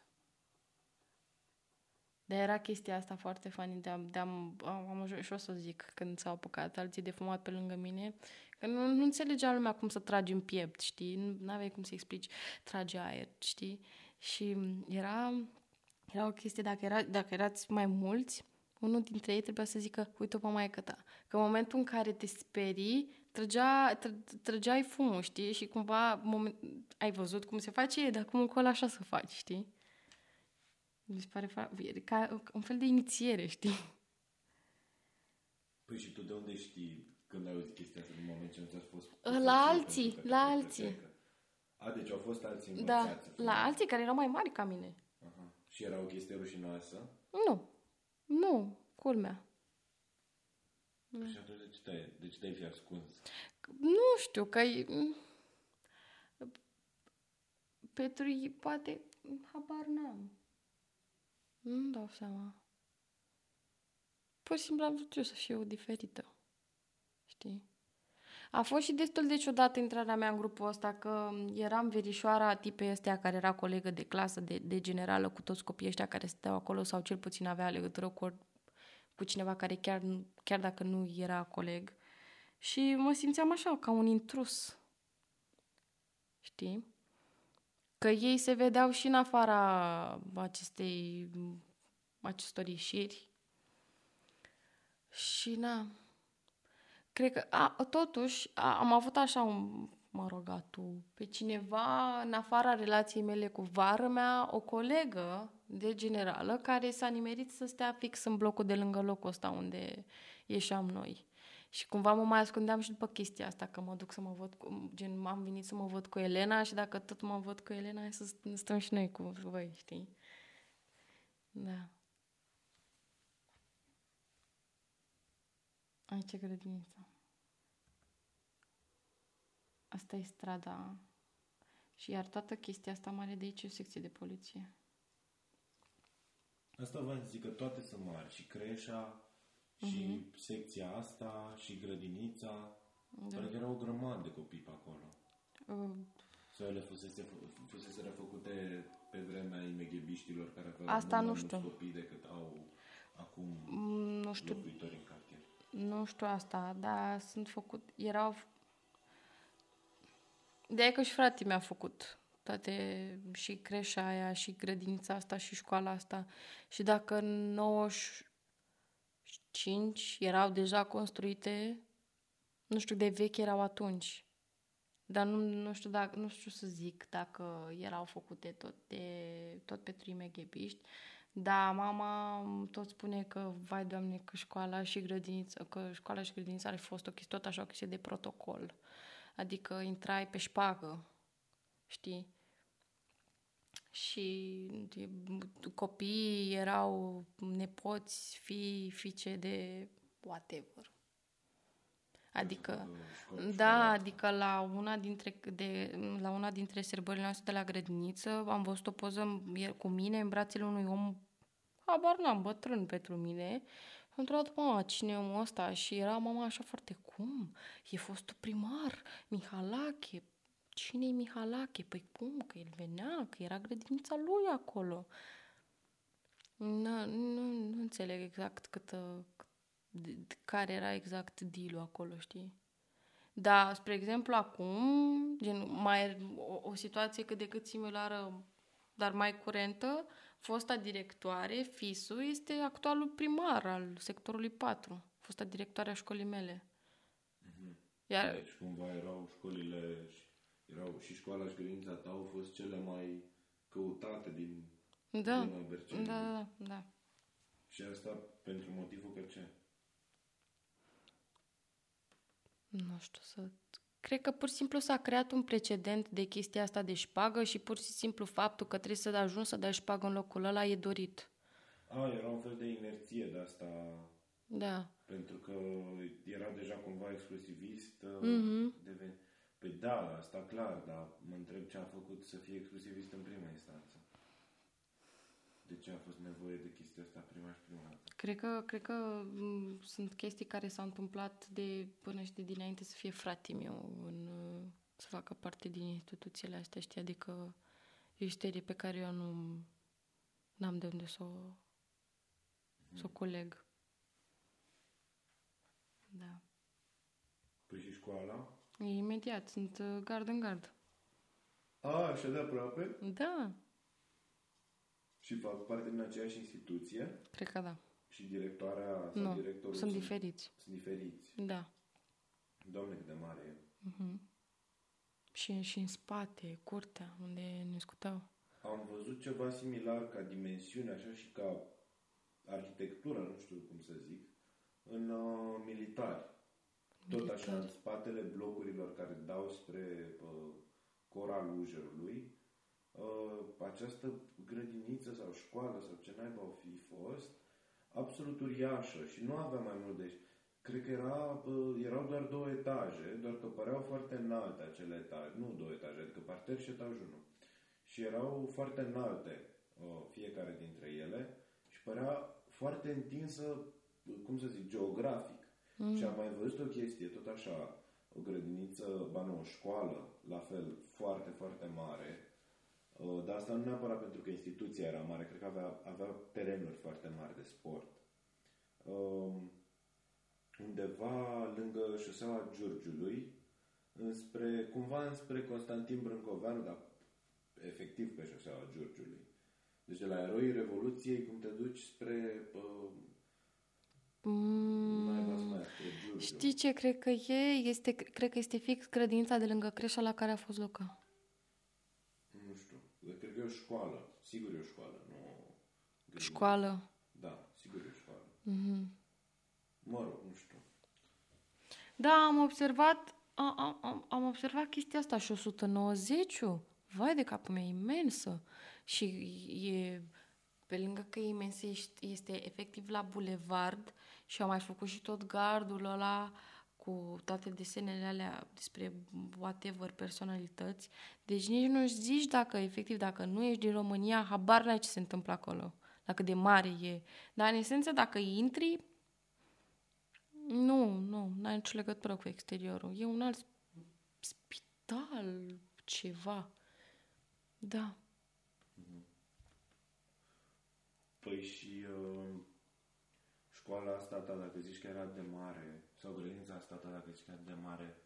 Dar era chestia asta foarte funny de am, de am, am, am ajuns și o să o zic când s-au apucat alții de fumat pe lângă mine, că nu, nu înțelegea lumea cum să tragi în piept, știi? Nu aveai cum să explici, trage aer, știi? Și era, era o chestie, dacă, era, dacă erați mai mulți, unul dintre ei trebuia să zică, uite pe maică ta. Că în momentul în care te sperii, trăgea, tră, trăgeai fumul, știi? Și cumva moment, ai văzut cum se face, dar cum încolo așa să faci, știi? Mi se pare fa- e ca un fel de inițiere, știi? Păi și tu de unde știi când ai auzit chestia asta din moment ce nu ți-a fost? La alții, pentru că la te alții. frică? A, deci au fost alții Da, învățați. să la fumeze. alții care erau mai mari ca mine. Aha. Și era o chestie rușinoasă? Nu, nu, culmea. Și atunci de ce te-ai, de ce te-ai fi ascuns? Nu știu, că e- pentru ei, poate, habar n-am. Nu-mi dau seama. Pur și simplu am vrut eu să fiu diferită. Știi? A fost și destul de ciudată intrarea mea în grupul ăsta, că eram verișoara tipei astea care era colegă de clasă, de, de generală, cu toți copiii ăștia care stăteau acolo sau cel puțin avea legătură cu, cu cineva care chiar, chiar dacă nu era coleg. Și mă simțeam așa, ca un intrus. Știi? Că ei se vedeau și în afara acestei, acestor ieșiri. Și na, cred că, a, totuși, a, am avut așa un, mă rog, tu, pe cineva în afara relației mele cu vară mea, o colegă de generală care s-a nimerit să stea fix în blocul de lângă locul ăsta unde ieșeam noi. Și cumva mă mai ascundeam și după chestia asta, că mă duc să mă văd cu, gen, am venit să mă văd cu Elena și dacă tot mă văd cu Elena, hai să stăm și noi cu voi, știi? Da. Aici e grădinița. Asta e strada. Și iar toată chestia asta mare de aici e o secție de poliție. Asta vă zic că toate sunt mari. Și creșa, uh-huh. Și mhm. secția asta, și grădinița. Da. Pentru că erau o grămadă de copii pe acolo. Uh. Sau ele fusese, fusese refăcute pe vremea imeghebiștilor care aveau Asta nu știu. copii decât au acum mm, nu știu. locuitori în cartier. Nu știu asta, dar sunt făcut, erau de că și frate mi-a făcut toate și creșa aia și grădinița asta și școala asta. Și dacă 95 erau deja construite, nu știu de vechi erau atunci. Dar nu, nu, știu dacă, nu știu să zic dacă erau făcute tot, de, tot pe trime ghebiști. Da, mama tot spune că, vai doamne, că școala și grădinița, că școala și grădinița ar fi fost o chestie, tot așa o chestie de protocol. Adică intrai pe șpagă, știi? Și copiii erau nepoți, fi, fiice de whatever. Adică, da, adică la una dintre, de, la una dintre sărbările noastre de la grădiniță am văzut o poză cu mine în brațele unui om, habar n-am, bătrân pentru mine, am întrebat mama, cine e omul ăsta? Și era mama așa foarte, cum? E fostul primar, Mihalache. Cine e Mihalache? Păi cum? Că el venea, că era grădinița lui acolo. Nu, nu, nu înțeleg exact cât, cât, care era exact deal acolo, știi? Dar, spre exemplu, acum, gen, mai o, o situație cât de cât similară, dar mai curentă, fosta directoare, FISU, este actualul primar al sectorului 4, fosta directoare a școlii mele. Mm-hmm. Iar... Deci cumva erau școlile, erau și școala și grădinița ta au fost cele mai căutate din da. da, da, da. Și asta pentru motivul că ce? Nu știu să Cred că pur și simplu s-a creat un precedent de chestia asta de șpagă și pur și simplu faptul că trebuie să ajungi să dai șpagă în locul ăla e dorit. A, era un fel de inerție de asta. Da. Pentru că era deja cumva exclusivist. Mm-hmm. Deven... Păi da, asta clar, dar mă întreb ce a făcut să fie exclusivist în prima instanță. De ce a fost nevoie de chestia asta prima și prima dată? Cred că, cred că m- mm, sunt chestii care s-au întâmplat de până și de dinainte să fie frate meu în, să facă parte din instituțiile astea, știi? Adică e o isterie pe care eu nu n-am de unde să o, mm. să o coleg. Da. Păi și școala? E imediat, sunt uh, gard în gard. A, așa de aproape? Da. Și fac parte din aceeași instituție? Cred că da. Și directoarea sau nu, directorul sunt diferiți. Sunt diferiți. Da. Doamne, cât de mare e. Uh-huh. Și, și în spate, curtea, unde ne scuteau. Am văzut ceva similar ca dimensiune, așa și ca arhitectură, nu știu cum să zic, în uh, militari. Tot așa, în spatele blocurilor care dau spre uh, cora Lujerului, uh, această grădiniță sau școală sau ce naiba o fi fost, absolut uriașă și nu avea mai mult de... Cred că era, uh, erau doar două etaje, doar că păreau foarte înalte acele etaje. Nu două etaje, adică parter și etajul 1. și erau foarte înalte uh, fiecare dintre ele și părea foarte întinsă, cum să zic, geografic. Mm. Și am mai văzut o chestie, tot așa, o grădiniță, ba nu, o școală, la fel, foarte, foarte mare. Uh, dar asta nu neapărat pentru că instituția era mare, cred că avea, avea terenuri foarte mari de sport. Uh, undeva lângă șoseaua Giurgiului, înspre, cumva înspre Constantin Brâncoveanu, dar efectiv pe șoseaua Giurgiului. Deci de la eroii Revoluției, cum te duci spre... Uh, Mm, știi ce cred că e? Este, cred că este fix grădința de lângă creșa la care a fost Luca. Nu știu. Cred că e o școală. Sigur e o școală. Nu... Școală? Da, sigur e o școală. Mm-hmm. Mă rog, nu știu. Da, am observat, am, am, am observat chestia asta și 190 Vai de capul meu, imensă. Și e, pe lângă că e imensă, este efectiv la bulevard și am mai făcut și tot gardul ăla cu toate desenele alea despre whatever personalități. Deci nici nu zici dacă, efectiv, dacă nu ești din România, habar n-ai ce se întâmplă acolo. Dacă de mare e. Dar, în esență, dacă intri, nu, nu, n-ai nicio legătură cu exteriorul. E un alt spital, ceva. Da. Păi și uh, școala asta ta, dacă zici că era de mare, sau grădinița asta ta, dacă zici că era de mare,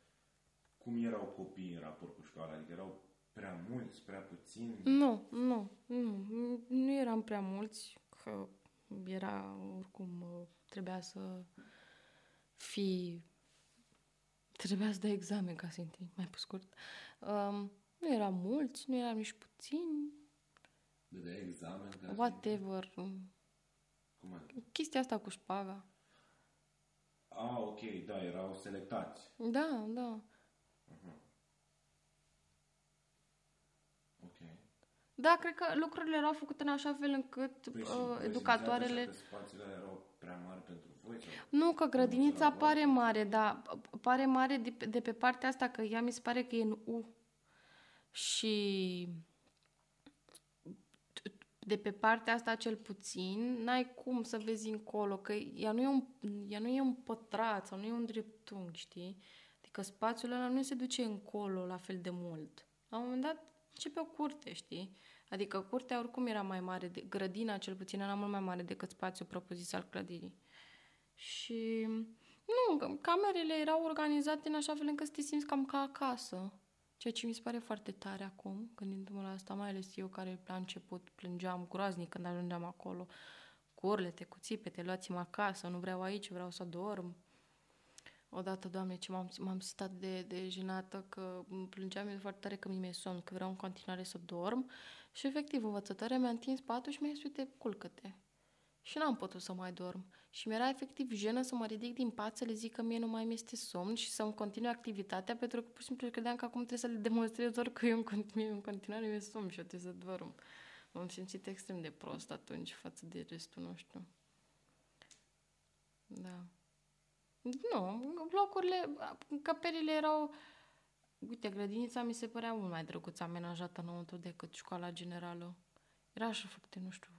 cum erau copiii în raport cu școala? Adică erau prea mulți, prea puțini? Nu, nu, nu. Nu eram prea mulți, că era oricum, uh, trebuia să fi Trebuia să dai examen ca să intri, mai pe scurt. Um, nu eram mulți, nu eram nici puțini. De dai examen? Ca Whatever. Cum adică? Chestia asta cu șpaga. Ah, ok, da, erau selectați. Da, da. Uh-huh. Ok. Da, cred că lucrurile erau făcute în așa fel încât păi uh, educatoarele... Că spațiile erau prea mari pentru voi? Sau? Nu, că grădinița pare mare, dar pare mare de, de pe partea asta, că ea mi se pare că e în U. Și de pe partea asta cel puțin, n-ai cum să vezi încolo, că ea nu e un, ea nu e un pătrat sau nu e un dreptunghi, știi? Adică spațiul ăla nu se duce încolo la fel de mult. La un moment dat începe o curte, știi? Adică curtea oricum era mai mare, de, grădina cel puțin era mult mai mare decât spațiul propus al clădirii. Și nu, camerele erau organizate în așa fel încât să te simți cam ca acasă. Ceea ce mi se pare foarte tare acum, gândindu-mă la asta, mai ales eu care la început plângeam groaznic când ajungeam acolo, cu urlete, cu țipete, luați-mă acasă, nu vreau aici, vreau să dorm. Odată, Doamne, ce m-am, m-am stat de, de jenată că plângeam eu foarte tare că mi-e somn, că vreau în continuare să dorm și efectiv învățătoarea mi-a întins patul și mi-a zis, uite, culcă-te și n-am putut să mai dorm. Și mi-era efectiv jenă să mă ridic din pat să le zic că mie nu mai mi-este somn și să-mi continui activitatea, pentru că pur și simplu credeam că acum trebuie să le demonstrez doar că eu în, continu- în continuare mi-e somn și eu trebuie să dorm. M-am simțit extrem de prost atunci față de restul, nu știu. Da. Nu, blocurile, încăperile erau... Uite, grădinița mi se părea mult mai drăguț amenajată înăuntru decât școala generală. Era așa făcute, nu știu,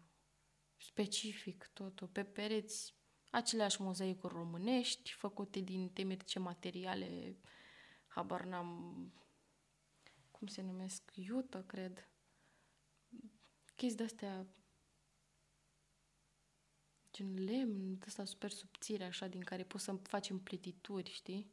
specific totul. Pe pereți aceleași mozaicuri românești, făcute din temeri ce materiale, habar n-am, cum se numesc, iută, cred. Chestii de-astea, gen lemn, de asta super subțire, așa, din care poți să faci împlitituri, știi?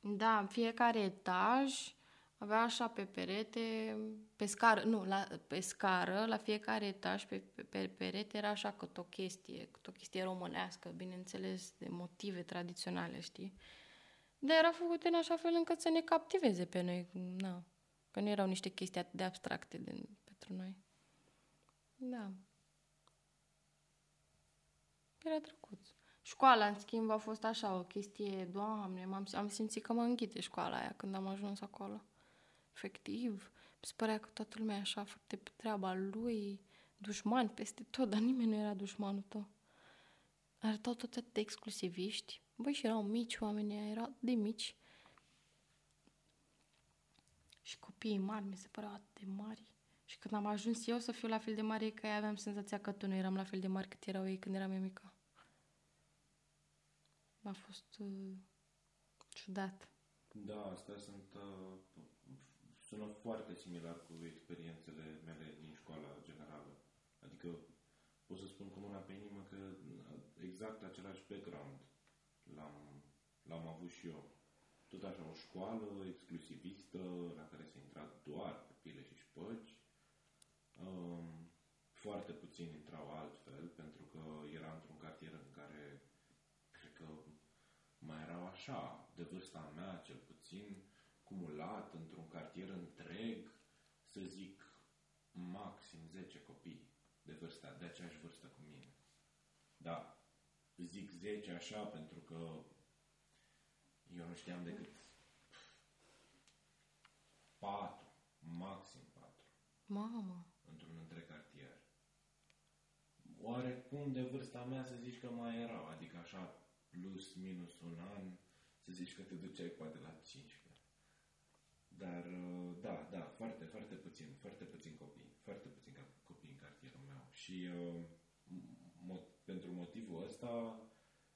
Da, fiecare etaj avea așa pe perete, pe scară, nu, la, pe scară, la fiecare etaj, pe, pe, pe perete era așa cât o chestie, cât o chestie românească, bineînțeles, de motive tradiționale, știi? Dar era făcut în așa fel încât să ne captiveze pe noi, na, că nu erau niște chestii atât de abstracte de, pentru noi. Da. Era drăguț. Școala, în schimb, a fost așa, o chestie, doamne, m-am, am simțit că mă înghite școala aia când am ajuns acolo efectiv. Mi se părea că toată lumea e așa foarte pe treaba lui, dușman peste tot, dar nimeni nu era dușmanul tău. Arătau toți atât de exclusiviști. Băi, și erau mici oamenii, erau de mici. Și copiii mari mi se păreau atât de mari. Și când am ajuns eu să fiu la fel de mare, că aveam senzația că tu nu eram la fel de mari cât erau ei când eram eu mică. A fost uh, ciudat. Da, astea sunt, uh, sună foarte similar cu experiențele mele din școala generală. Adică pot să spun cu mâna pe inimă că exact același background l-am, l-am avut și eu. Tot așa, o școală exclusivistă la care se intra doar pe pile și șpăci. Um, foarte puțini intrau altfel, pentru că era într-un cartier în care cred că mai erau așa, de vârsta mea cel puțin, cumulat într-un cartier întreg, să zic, maxim 10 copii de vârsta, de aceeași vârstă cu mine. Da, zic 10 așa pentru că eu nu știam decât 4, maxim 4. Mamă! Într-un întreg cartier. Oarecum de vârsta mea să zici că mai erau, adică așa plus minus un an, să zici că te duceai poate la 15. Dar, uh, da, da, foarte, foarte puțin, foarte puțin copii, foarte puțin copii în cartierul meu. Și uh, mo- pentru motivul ăsta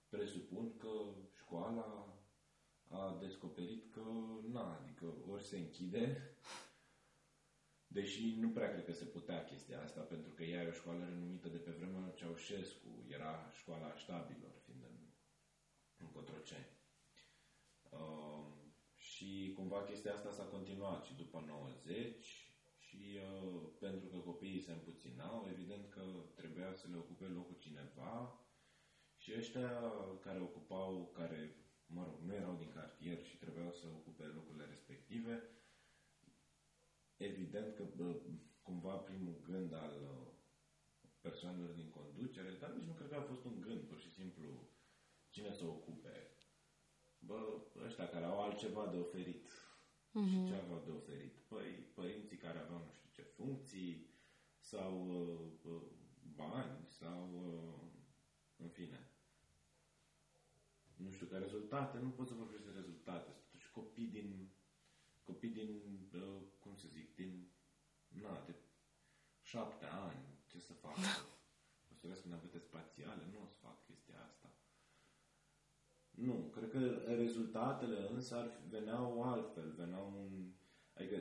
presupun că școala a descoperit că, na, adică ori se închide, deși nu prea cred că se putea chestia asta, pentru că ea e o școală renumită de pe vremea Ceaușescu, era școala ștabilor, fiind în, în Cotroceni. Uh, și cumva chestia asta s-a continuat și după 90 și uh, pentru că copiii se împuținau, evident că trebuia să le ocupe locul cineva și ăștia care ocupau, care, mă rog, nu erau din cartier și trebuiau să ocupe locurile respective, evident că bă, cumva primul gând al uh, persoanelor din conducere, dar nici nu cred că a fost un gând, pur și simplu, cine să ocupe bă, ăștia care au altceva de oferit. Uh-huh. Și ce aveau de oferit? Păi, părinții care aveau nu știu ce funcții, sau uh, uh, bani, sau uh, în fine. Nu știu, ca rezultate, nu pot să vorbesc de rezultate. Sunt totuși copii din, copii din, uh, cum să zic, din, na, de șapte ani, ce să fac? O să în navete spațiale, nu o să fac chestia asta. Nu, cred că rezultatele însă ar veneau altfel, veneau un... Adică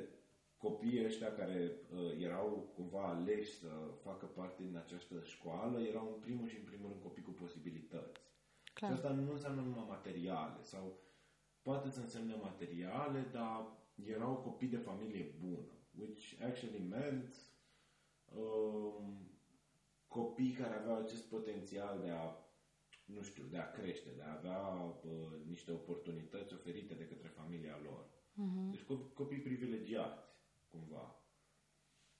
copiii ăștia care uh, erau cumva aleși să facă parte din această școală erau în primul și în primul rând copii cu posibilități. Clar. Și asta nu înseamnă numai materiale sau poate să însemne materiale, dar erau copii de familie bună, which actually meant um, copii care aveau acest potențial de a nu știu, de a crește, de a avea uh, niște oportunități oferite de către familia lor. Uh-huh. Deci copii privilegiați, cumva.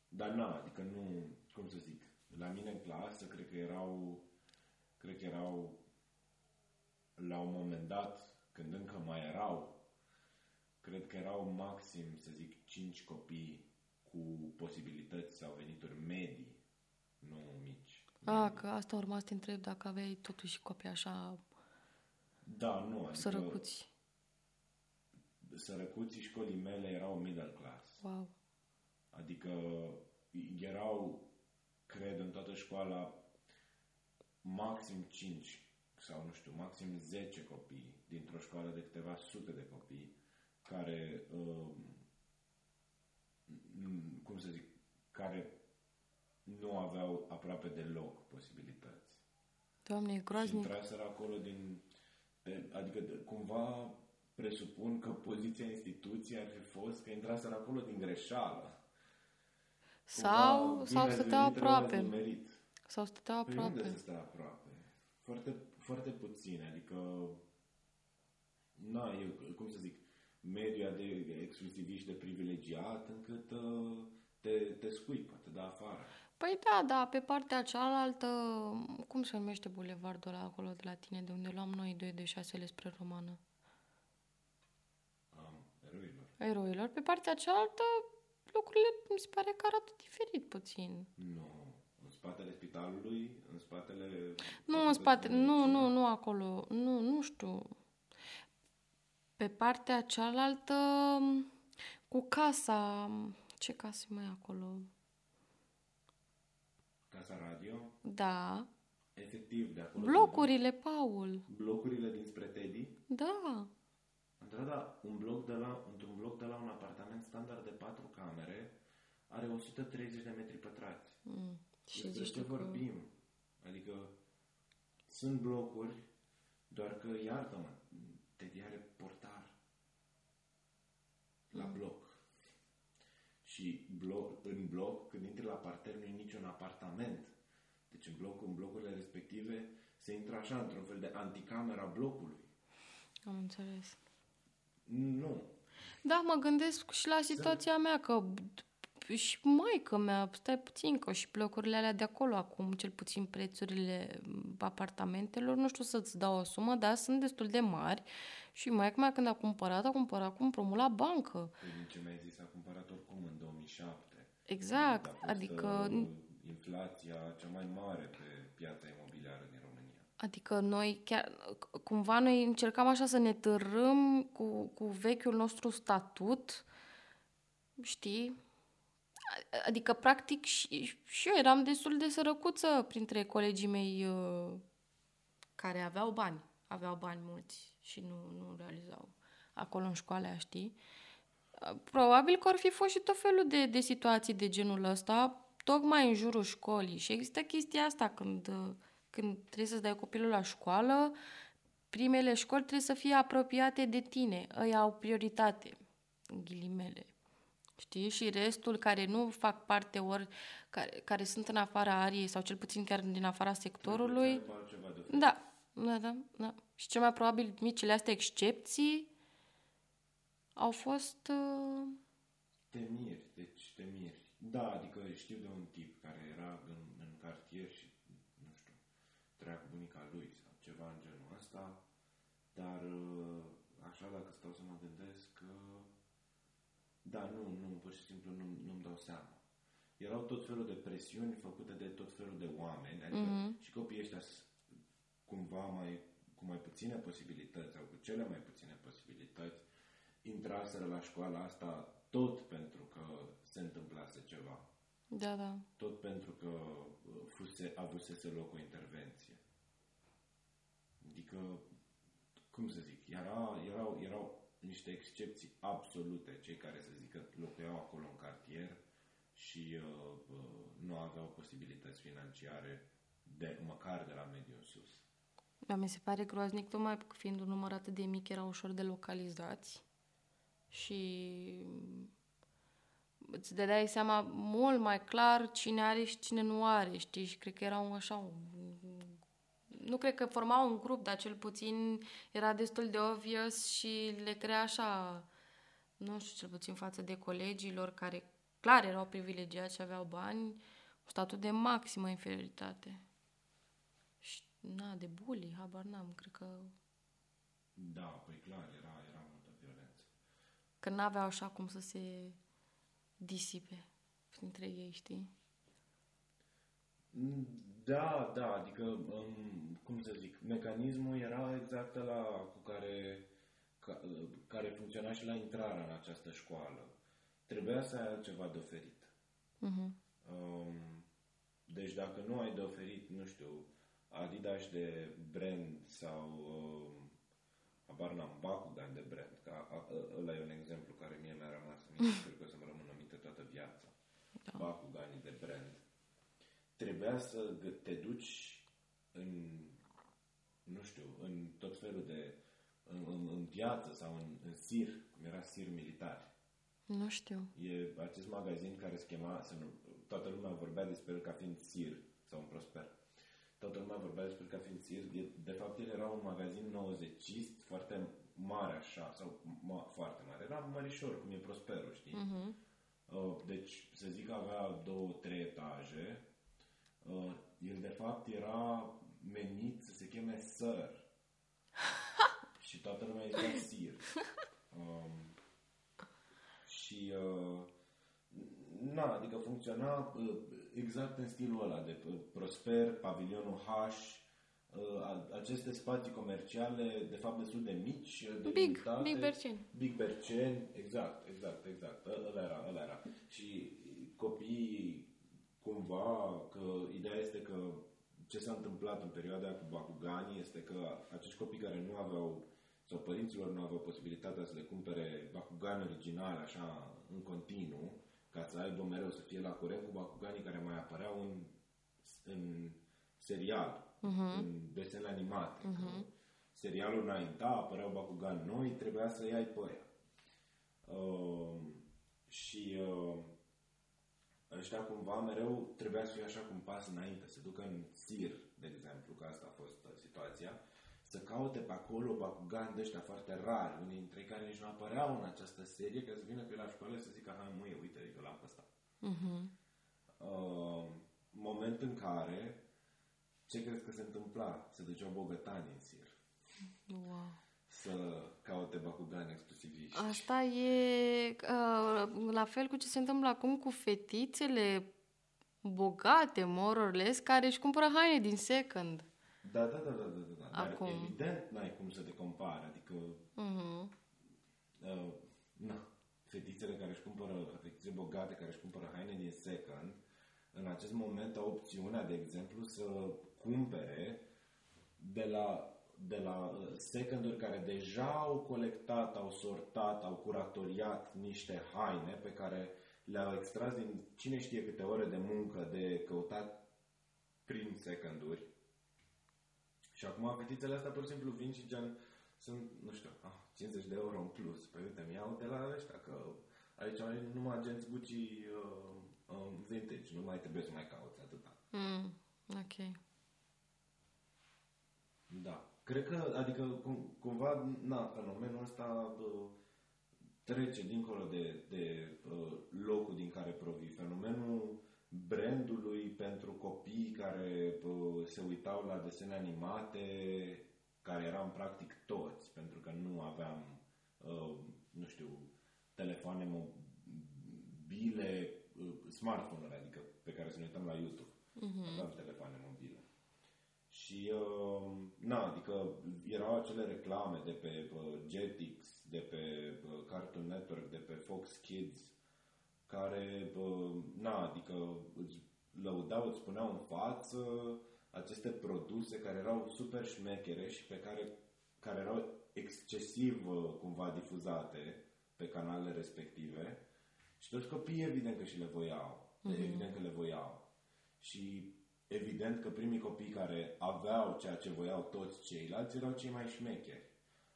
Dar na, adică nu, cum să zic, la mine în clasă cred că erau, cred că erau la un moment dat, când încă mai erau, cred că erau maxim, să zic, 5 copii cu posibilități sau venituri medii, nu mici. A, că asta urma să te întreb dacă aveai totuși copii așa da, nu, adică sărăcuți. Sărăcuții școlii mele erau middle class. Wow. Adică erau, cred, în toată școala maxim 5 sau nu știu, maxim 10 copii dintr-o școală de câteva sute de copii care, uh, cum să zic, care nu aveau aproape deloc posibilități. Doamne, e groaznic. Și intraseră acolo din... Adică cumva presupun că poziția instituției ar fi fost că intraseră acolo din greșeală. Sau, sau stăteau aproape. Sau stăteau aproape. Păi unde să aproape? Foarte, foarte puțin, adică na, eu, cum să zic, media de exclusiviști de privilegiat încât uh, te, te scuipă, te dă afară. Păi da, da, pe partea cealaltă, cum se numește bulevardul ăla acolo de la tine, de unde luam noi doi de șasele spre romană? Um, eroilor. Eroilor. Pe partea cealaltă, lucrurile mi se pare că arată diferit puțin. Nu. În spatele spitalului, în spatele... Nu, în spate, nu, nu, nu acolo, nu, nu știu. Pe partea cealaltă, Cu casa... Ce casă mai e acolo? Casa Radio, Da. efectiv de acolo. Blocurile, Paul. Blocurile dinspre Teddy. Da. Într-adevăr, un bloc de la, într-un bloc de la un apartament standard de 4 camere are 130 de metri pătrați. Mm. Și Despre zici ce tu că... vorbim? Adică sunt blocuri, doar că, iartă-mă, Teddy are portar la Mm. bloc. Și bloc, în bloc, când intri la parter, nu e niciun apartament. Deci în, bloc, în blocurile respective se intră așa, într-un fel de anticamera blocului. Am înțeles. Nu. Da, mă gândesc și la situația mea, că și maică mea, stai puțin, că și blocurile alea de acolo acum, cel puțin prețurile apartamentelor, nu știu să-ți dau o sumă, dar sunt destul de mari și maică mea când a cumpărat, a cumpărat cu împrumut la bancă. Păi din ce mi-ai zis, a cumpărat oricum în 2007. Exact, A fost, adică uh, inflația cea mai mare pe piața imobiliară din România. Adică noi chiar, cumva noi încercam așa să ne târâm cu, cu vechiul nostru statut, știi? A- Adică, practic, și, și eu eram destul de sărăcuță printre colegii mei uh, care aveau bani. Aveau bani mulți și nu, nu realizau acolo în școală, aia, știi? Uh, Probabil că ar fi fost și tot felul de, de situații de genul ăsta, tocmai în jurul școlii. Și există chestia asta când, uh, când trebuie să-ți dai copilul la școală, primele școli trebuie să fie apropiate de tine. Îi au prioritate, în ghilimele. Știi? Și restul care nu fac parte ori, care, care sunt în afara ariei sau cel puțin chiar din afara sectorului, Trebuie să aibă altceva de oferit. da, da, da, da. Și cel mai probabil micile astea excepții au fost... Uh, Te miri, deci te miri. Da, adică știu de un tip care era în, în cartier și, nu știu, trăia cu bunica lui sau ceva în genul ăsta, dar uh, așa dacă stau să mă gândesc că, da, nu, nu, pur și simplu nu, nu-mi dau seama. Erau tot felul de presiuni făcute de tot felul de oameni, adică Mhm. și copiii ăștia s- cumva mai, cu mai puține posibilități sau cu cele mai puține posibilități intraseră la școala asta tot pentru că se întâmplase ceva. da, da. Tot pentru că uh, fuse, avusese loc o intervenție. Adică, cum să zic, era, erau, erau niște excepții absolute, cei care, să zic, că locuiau acolo în cartier și uh, uh, nu aveau posibilități financiare de, măcar de la mediul în sus. Dar mi se pare groaznic, tocmai fiind un număr atât de mic, erau ușor de localizați și îți dădeai seama mult mai clar cine are și cine nu are, știi? Și cred că erau așa un... Nu cred că formau un grup, dar cel puțin era destul de obvious și le crea așa, nu știu, cel puțin față de colegilor care clar erau privilegiați și aveau bani, un statut de maximă inferioritate. Și, na, de bully, habar n-am, cred că, Da, păi clar, era, era multă violență. că n-aveau așa cum să se disipe printre ei, știi? Da, da, adică, um, cum să zic, mecanismul era exact la cu care, ca, care funcționa și la intrarea în această școală. Trebuia să ai altceva de oferit. Mhm. Um, deci dacă nu ai de oferit, nu știu, Adidas de brand sau um, habar n-am, Bakugan de brand, că a- a- ăla e un exemplu care mie mi-a rămas în minte, cred că o să-mi rămână în minte toată viața. Da. Bakuganii de brand. Trebuia să gă- te duci în, nu știu, în tot felul de, în, în, în piață sau în, în sir, cum era sir militar. Nu știu. E acest magazin care se chema, să nu, toată lumea vorbea despre el ca fiind Sir sau un prosper. Toată lumea vorbea despre el ca fiind Sir. E, de fapt, el era un magazin 90 foarte mare așa, sau ma, foarte mare. Era mărișor, cum e prosperul, știi? Mhm. Uh, deci, să zic că avea două, trei etaje. Uh, el, de fapt, era menit să se cheme Sir. și toată lumea zicea Sir. Um, și uh, na, adică funcționa uh, exact în stilul ăla de uh, prosper, pavilionul H, uh, aceste spații comerciale, de fapt, destul de mici, de Big, limitate. Big Berceni. Big Berceni, exact, exact, exact. Ă- Ăla era, ăla era. Și copiii, cumva, că ideea este că ce s-a întâmplat în perioada cu Bakugani este că acești copii care nu aveau sau părinților nu aveau posibilitatea să le cumpere Bakugani originale așa în continuu, ca să aibă mereu să fie la curent cu Bakuganii care mai apăreau în, în serial, uh-huh. în desene animate. Uh-huh. Serialul înainta, apăreau Bakugan noi, trebuia să iai pe aia. Uh, și uh, ăștia cumva mereu trebuia să fie așa cum pas înainte, să ducă în sir, de exemplu, că asta a fost uh, situația, să caute pe acolo Bakugan de ăștia foarte rari, unii dintre care nici nu apăreau în această serie, ca să vină pe la școală să zică, hai măi, uite, eu l-am pe ăsta. Uh-huh. Uh, moment în care ce crezi că se întâmpla? Se duceau bogătani în sir Wow. Să caute Bakugan exclusiviști. Asta e uh, la fel cu ce se întâmplă acum cu fetițele bogate, more or less, care își cumpără haine din second. Da, da, da, da, da, da. Dar Acum. evident n-ai cum să te compari. Adică, Uh-huh. uh, na, fetițele care își cumpără, fetițe bogate care își cumpără haine din second, în acest moment au opțiunea, de exemplu, să cumpere de la de la uh, seconduri care deja au colectat, au sortat, au curatoriat niște haine pe care le-au extras din cine știe câte ore de muncă de căutat prin seconduri. Și acum fetițele astea pur și simplu vin și gen sunt, nu știu, ah, 50 de euro în plus. Păi uite, mi iau de la ăștia, că aici ai numai agenți Gucci uh, uh, vintage, nu mai trebuie să mai cauți atâta. Mm. Ok. Da. Cred că, adică, cum, cumva, na, fenomenul ăsta uh, trece dincolo de, de uh, locul din care provii. Fenomenul brandului pentru copii care uh, se uitau la desene animate, care eram practic toți, pentru că nu aveam, uh, nu știu, telefoane mobile, uh, smartphone-uri, adică pe care să ne uităm la YouTube. Uh-huh. Aveam telefoane mobile. Și, uh, na, adică erau acele reclame de pe uh, Jetix, de pe uh, Cartoon Network, de pe Fox Kids, care, uh, na, adică îți lăudau, îți spuneau în față aceste produse care erau super șmechere și pe care, care erau excesiv uh, cumva difuzate pe canalele respective și toți copiii evident că și le voiau. Uh-huh. Evident că le voiau. Și evident că primii copii care aveau ceea ce voiau toți ceilalți erau cei mai șmecheri.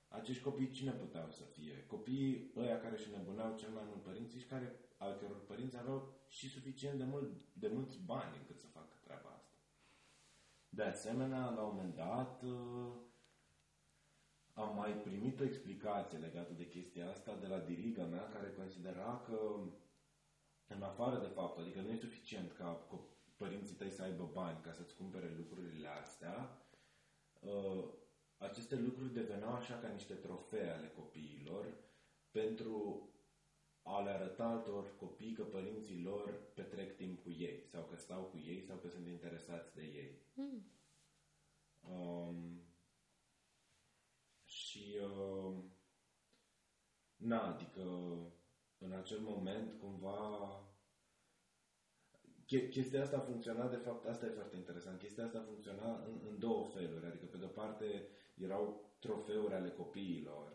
Acești copii cine puteau să fie? Copiii ăia care își nebuneau cel mai mult părinții și care, al căror părinți aveau și suficient de, mult, de mulți bani încât să facă treaba asta. De asemenea, la un moment dat, uh, am mai primit o explicație legată de chestia asta de la diriga mea, care considera că, în afară de fapt, adică nu e suficient ca co- părinții tăi să aibă bani ca să-ți cumpere lucrurile astea, uh, aceste lucruri deveneau așa ca niște trofee ale copiilor pentru a le arăta altor copii că părinții lor petrec timp cu ei sau că stau cu ei sau că sunt interesați de ei. Mm. Um, și uh, na, adică în acel moment cumva che- chestia asta funcționa, de fapt, asta e foarte interesant, chestia asta funcționa în, în două feluri, adică pe de-o parte erau trofeuri ale copiilor,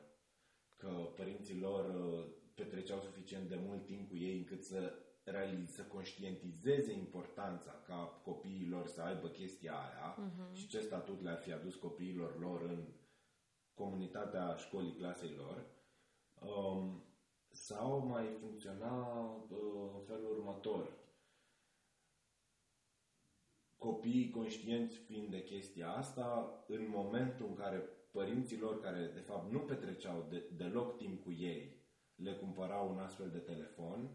că părinții lor uh, petreceau suficient de mult timp cu ei încât să realize, să conștientizeze importanța ca copiilor să aibă chestia aia uh-huh. și ce statut le-ar fi adus copiilor lor în comunitatea școlii clasei lor. Um, sau mai funcționa uh, în felul următor. Copiii conștienți fiind de chestia asta, în momentul în care părinții lor, care de fapt nu petreceau de, deloc timp cu ei, le cumpărau un astfel de telefon,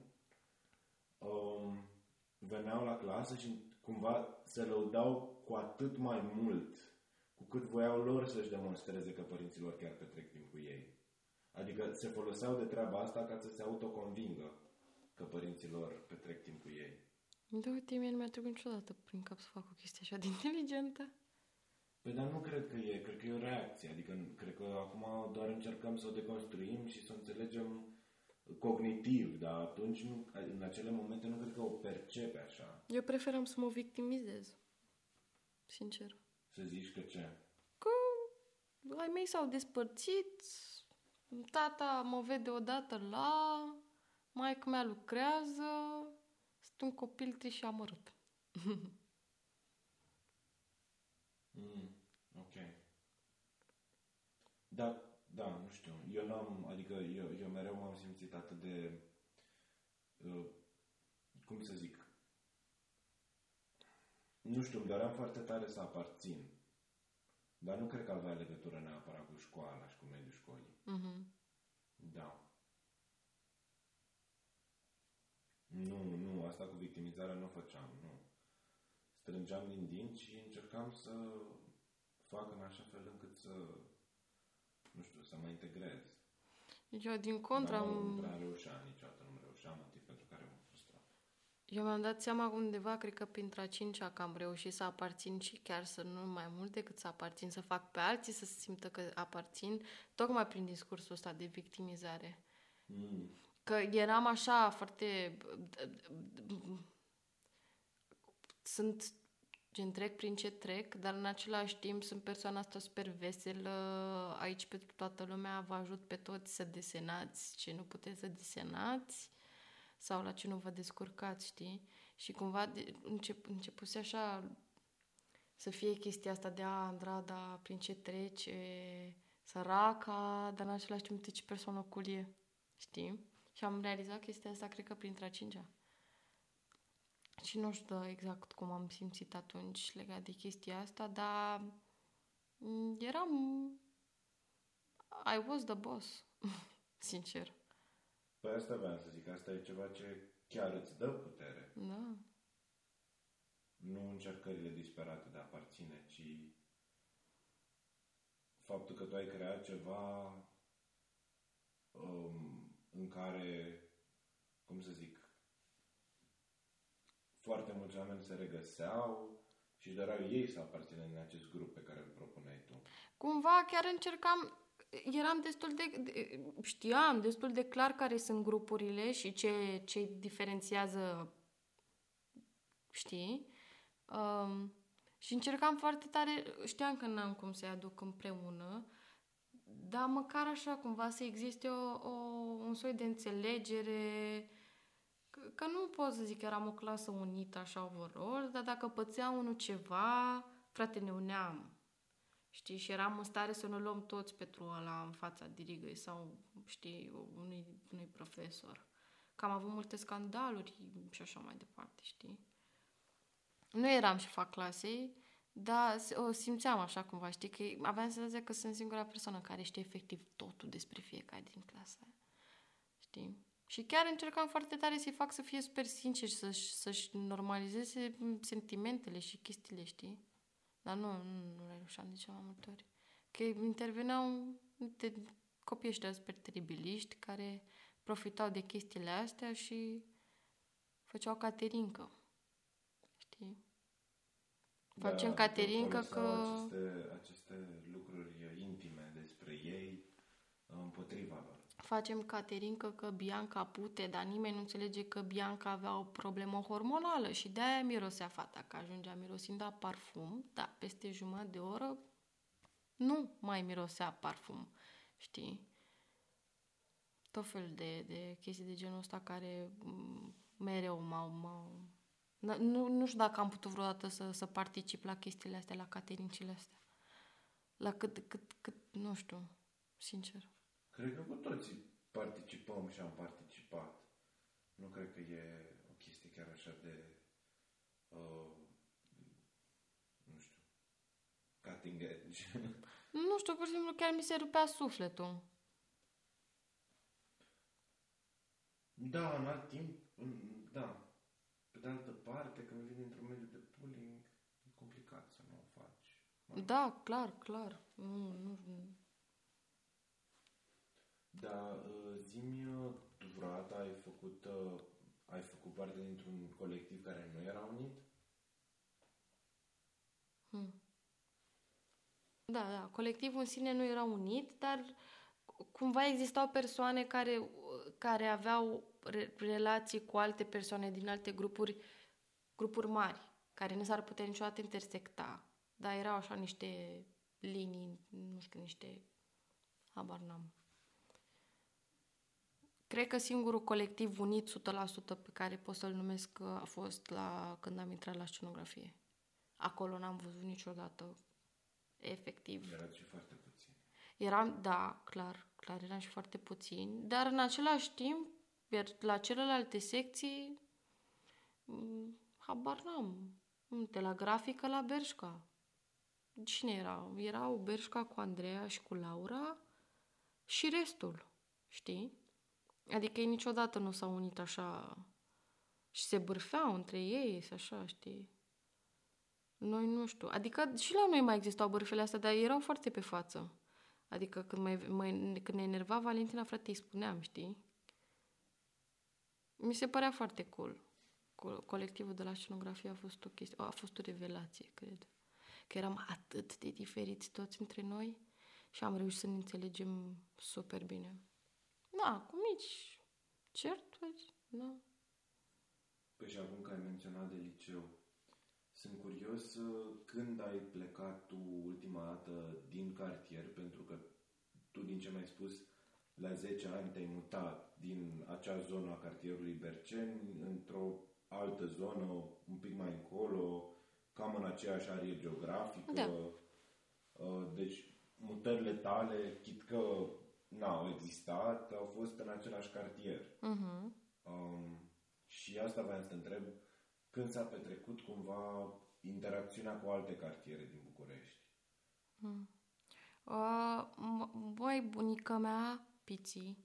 um, veneau la clasă și cumva se lăudau cu atât mai mult cu cât voiau lor să-și demonstreze că părinții lor chiar petrec timp cu ei. Adică se foloseau de treaba asta ca să se autoconvingă că părinții lor petrec timp cu ei. Da, uite, mie nu mi-a trecut niciodată prin cap să fac o chestie așa de inteligentă. Păi dar nu cred că e, cred că e o reacție, adică cred că acum doar încercăm să o deconstruim și să o înțelegem cognitiv, dar atunci, nu, în acele momente, nu cred că o percepe așa. Eu preferam să mă victimizez. Sincer. Să zici că ce? Că ai mei s-au despărțit, tata mă vede odată la, maica mea lucrează, sunt un copil trist și amărât. Mm, ok. Da, da, nu știu. Eu n-am, adică eu, eu mereu m-am simțit atât de, uh, cum să zic, nu știu, îmi doream foarte tare să aparțin. Dar nu cred că avea legătură neapărat cu școala și cu mediul școlii. Mm-hmm. Da. Nu, nu, asta cu victimizarea nu o făceam, nu. Strângeam din dinți și încercam să fac în așa fel încât să, nu știu, să mă integrez. Eu, din contra, Dar am... nu prea reușeam niciodată, nu reușeam, motiv pentru care mă frustram. Eu mi-am dat seama undeva, cred că printre a cincea, că am reușit să aparțin și chiar să nu mai mult decât să aparțin, să fac pe alții să se simtă că aparțin, tocmai prin discursul ăsta de victimizare. Mm. Că eram așa foarte... Sunt gen trec prin ce trec, dar în același timp sunt persoana asta super veselă, aici pentru toată lumea, vă ajut pe toți să desenați ce nu puteți să desenați sau la ce nu vă descurcați, știi? Și cumva de, încep, începuse așa să fie chestia asta de a, Andrada, prin ce trece, săraca, dar în același timp uite ce persoană cool e, știi? Și am realizat chestia asta, cred că printre a cincea. Și nu știu exact cum am simțit atunci legat de chestia asta, dar mm, eram... I was the boss, sincer. Păi asta vreau să zic, asta e ceva ce chiar îți dă putere. Da. Nu încercările disperate de a aparține, ci faptul că tu ai creat ceva um, în care, cum să zic, foarte mulți oameni se regăseau și își doreau ei să aparțină în acest grup pe care îl propuneai tu. Cumva chiar încercam, eram destul de, de știam destul de clar care sunt grupurile și ce, ce diferențiază, știi? Um, și încercam foarte tare, știam că n-am cum să-i aduc împreună, dar măcar așa cumva să existe o, o, un soi de înțelegere, că, că nu pot să zic că eram o clasă unită așa overall, dar dacă pățea unul ceva, frate, ne uneam. Știi? Și eram în stare să ne luăm toți pentru ăla în fața dirigăi sau, știi, unui, unui profesor. Că am avut multe scandaluri și așa mai departe, știi? Nu eram și fac clasei, dar o simțeam așa cumva, știi? Că aveam senzația că sunt singura persoană care știe efectiv totul despre fiecare din clasa aia. Știi? Și chiar încercam foarte tare să-i fac să fie super sincer, să-și, să-și normalizeze sentimentele și chestiile, știi? Dar nu, nu, nu reușeam de cea mai multe ori. Că interveneau de copii ăștia super teribiliști care profitau de chestiile astea și făceau caterincă. Știi? Facem Da, caterincă foloseau că... Aceste, aceste lucruri intime despre ei împotriva lor. Facem caterincă că Bianca pute, dar nimeni nu înțelege că Bianca avea o problemă hormonală și de-aia mirosea fata, că ajungea mirosind a parfum, da, peste jumătate de oră nu mai mirosea parfum, știi? Tot fel de, de chestii de genul ăsta care m, mereu m-au... m-au... N- Nu, nu știu dacă am putut vreodată să, să particip la chestiile astea, la caterincile astea. La cât, cât, cât, nu știu, sincer. Cred că cu toții participăm și am participat. Nu cred că e o chestie chiar așa de, uh, nu știu, cutting edge. Nu știu, pur și simplu chiar mi se rupea sufletul. da, în alt timp, în- da. Pe de altă parte, când vii dintr-un mediu de bullying, e complicat să nu o faci. Da, clar, clar. Nu, nu, nu. Da, uh, zi-mi, uh, tu vreodată ai făcut, uh, ai făcut parte dintr-un colectiv care nu era unit? Hmm. Da, da, colectivul în sine nu era unit, dar cumva existau persoane care, care aveau re- relații cu alte persoane din alte grupuri, grupuri mari, care nu s-ar putea niciodată intersecta. Dar erau așa niște linii, nu știu, niște... Habar n-am. Cred că singurul colectiv unit 100% pe care pot să-l numesc a fost la când am intrat la scenografie. Acolo n-am văzut niciodată efectiv. Erați și foarte puțin. Eram, da, clar, clar, eram și foarte puțini, dar în același timp, iar la celelalte secții, m, habar n-am. De la grafică la Berșca. Cine era? Erau Berșca cu Andreea și cu Laura și restul, știi? Adică ei niciodată nu s-au unit așa și se bârfeau între ei, și așa, știi? Noi nu știu. Adică și la noi mai existau bârfele astea, dar erau foarte pe față. Adică când, mai, mai, când ne enerva Valentina, frate, îi spuneam, știi? Mi se părea foarte cool. Co- Colectivul de la scenografie a fost o chestie, a fost o revelație, cred. Că eram atât de diferiți toți între noi și am reușit să ne înțelegem super bine. Da, cu mici certuri, da. Păi și acum că ai menționat de liceu, sunt curios uh, când ai plecat tu ultima dată din cartier, pentru că tu, din ce mi-ai spus, la 10 ani te-ai mutat din acea zonă a cartierului Berceni într-o altă zonă, un pic mai încolo, cam în aceeași arie geografică. Da. Uh, Deci, mutările tale, chit că n-au existat, au fost în același cartier. Uh-huh. Um, și asta vreau să te întreb, când s-a petrecut cumva interacțiunea cu alte cartiere din București? Uh, m- băi, bunica mea, Piții,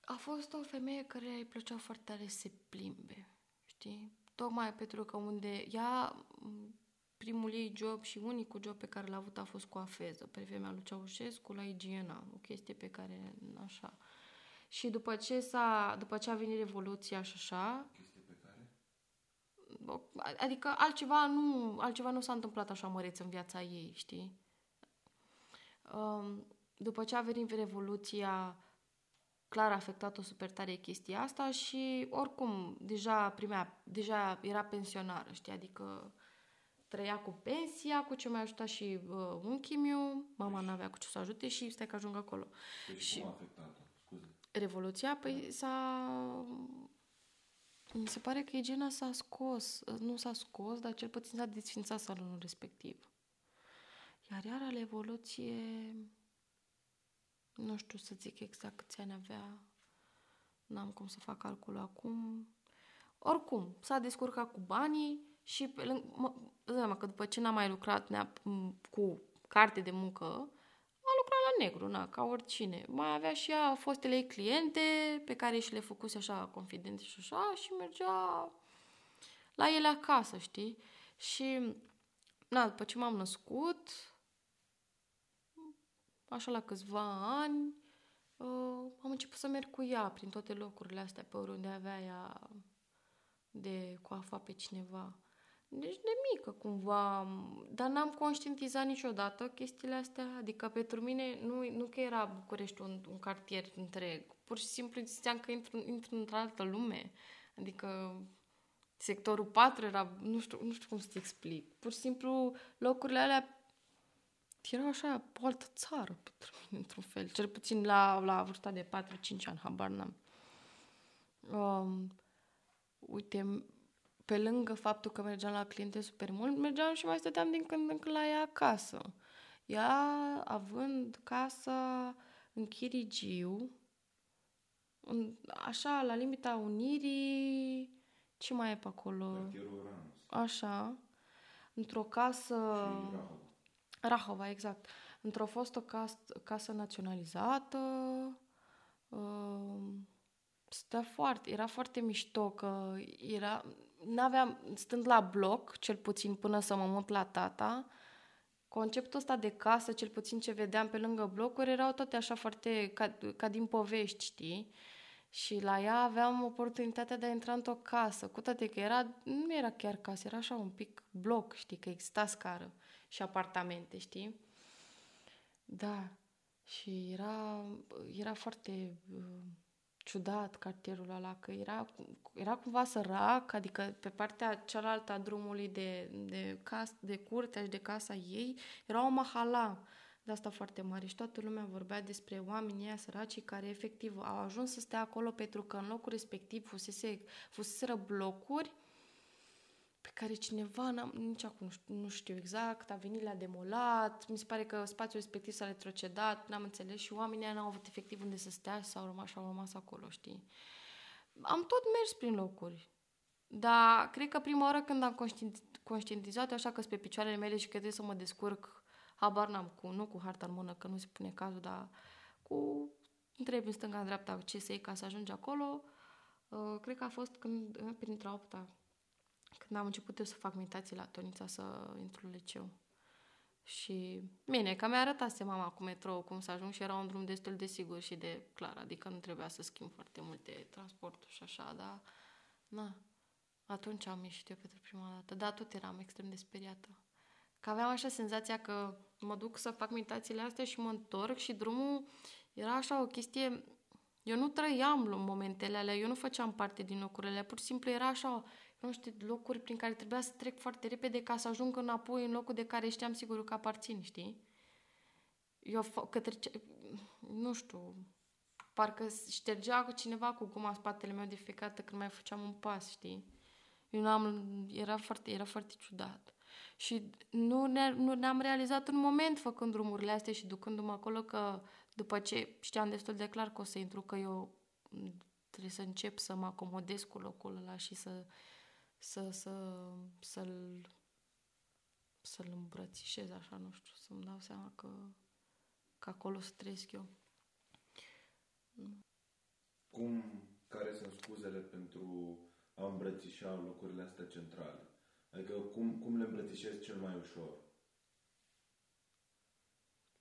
a fost o femeie care îi plăcea foarte tare să se plimbe, știi? Tocmai pentru că unde ea, m, primul ei job și unicul job pe care l-a avut a fost cu afeză, pe vremea lui Ceaușescu la igiena, o chestie pe care, așa. Și după ce, s-a, după ce a venit Revoluția și așa, Chestie pe care? Adică altceva nu, altceva nu s-a întâmplat așa măreț în viața ei, știi? Um, După ce a venit Revoluția, clar a afectat-o super tare chestia asta și oricum deja primea, deja era pensionară, știi? Adică trăia cu pensia, cu ce mai ajuta și uh, unchiul meu, mama n-avea cu ce să ajute și stai că ajung acolo. Deci Și- cum a afectat-o? Scuze. Revoluția, păi s-a... Mi se pare că Igena s-a scos, nu s-a scos, dar cel puțin s-a desfințat salonul respectiv. Iar iar la Revoluție, nu știu să zic exact câți ani avea, n-am cum să fac calculul acum. Oricum, s-a descurcat cu banii și pe lângă, mă, dă seama că după ce n-a mai lucrat neap- m, cu carte de muncă, a lucrat la negru, na, ca oricine. Mai avea și ea fostele ei cliente pe care și le făcuse așa confidente și așa și mergea la ele acasă, știi? Și, na, după ce m-am născut, așa la câțiva ani, uh, am început să merg cu ea prin toate locurile astea pe oriunde avea ea de coafa pe cineva. Deci de mică cumva, dar n-am conștientizat niciodată chestiile astea. Adică pentru mine nu, nu că era București un, un cartier întreg. Pur și simplu ziceam că intru, intru într-o altă lume. Adică sectorul 4 era, nu știu, nu știu cum să-ți explic. Pur și simplu locurile alea erau așa, o altă țară pentru mine, într-un fel. Cel puțin la, la vârsta de 4-5 ani, habar n-am. Um, uite, pe lângă faptul că mergeam la cliente super mult, mergeam și mai stăteam din când în când la ea acasă. Ea, având casa în Chirigiu, în, așa, la limita Unirii, ce mai e pe acolo? Cartierul Oranus Așa, într-o casă... și Rahova. Rahova, exact. Într-o fostă cas- casă naționalizată, uh, stă foarte, era foarte mișto că era, n-aveam, stând la bloc, cel puțin până să mă mut la tata, conceptul ăsta de casă, cel puțin ce vedeam pe lângă blocuri, erau toate așa foarte ca, ca din povești, știi? Și la ea aveam oportunitatea de a intra într-o casă, cu toate că era, nu era chiar casă, era așa un pic bloc, știi, că exista scară și apartamente, știi? Da. Și era, era foarte uh, ciudat cartierul ăla, că era, era cumva sărac, adică pe partea cealaltă a drumului de, de, cas, de curtea și de casa ei era o mahala de asta foarte mare și toată lumea vorbea despre oamenii ăia săraci care efectiv au ajuns să stea acolo pentru că în locul respectiv fusese, fuseseră blocuri pe care cineva, n-am, nici acum nu știu, nu știu exact, a venit la demolat, mi se pare că spațiul respectiv s-a retrocedat, n-am înțeles și oamenii n-au avut efectiv unde să stea și s-au rămas și au rămas acolo, știi? Am tot mers prin locuri, dar cred că prima oară când am conștientizat așa că pe picioarele mele și că trebuie să mă descurc, habar n-am cu, nu cu harta în mână, că nu se pune cazul, dar cu întrebi în stânga, în dreapta ce să iei ca să ajungi acolo, uh, cred că a fost când, printre opta, când am început eu să fac meditații la Tonița să intru în liceu. Și bine, că mi-a arătat mama cu metrou cum să ajung și era un drum destul de sigur și de clar, adică nu trebuia să schimb foarte multe transporturi și așa, dar na, atunci am ieșit eu pentru prima dată, dar tot eram extrem de speriată. Că aveam așa senzația că mă duc să fac meditațiile astea și mă întorc și drumul era așa o chestie... Eu nu trăiam momentele alea, eu nu făceam parte din locurile alea, pur și simplu era așa nu știu, locuri prin care trebuia să trec foarte repede ca să ajung înapoi în locul de care știam sigur că aparțin, știi? Eu către ce... nu știu, parcă ștergea cineva cu guma în spatele meu de fiecare dată când mai făceam un pas, știi? Eu nu am, era foarte, era foarte ciudat. Și nu, ne, nu ne-am realizat un moment făcând drumurile astea și ducându-mă acolo că după ce știam destul de clar că o să intru, că eu trebuie să încep să mă acomodez cu locul ăla și să să, să, să-l, să-l îmbrățișez așa, nu știu, să-mi dau seama că, că acolo să trăiesc eu. Cum, care sunt scuzele pentru a îmbrățișa locurile astea centrale? Adică cum, cum le îmbrățișez cel mai ușor?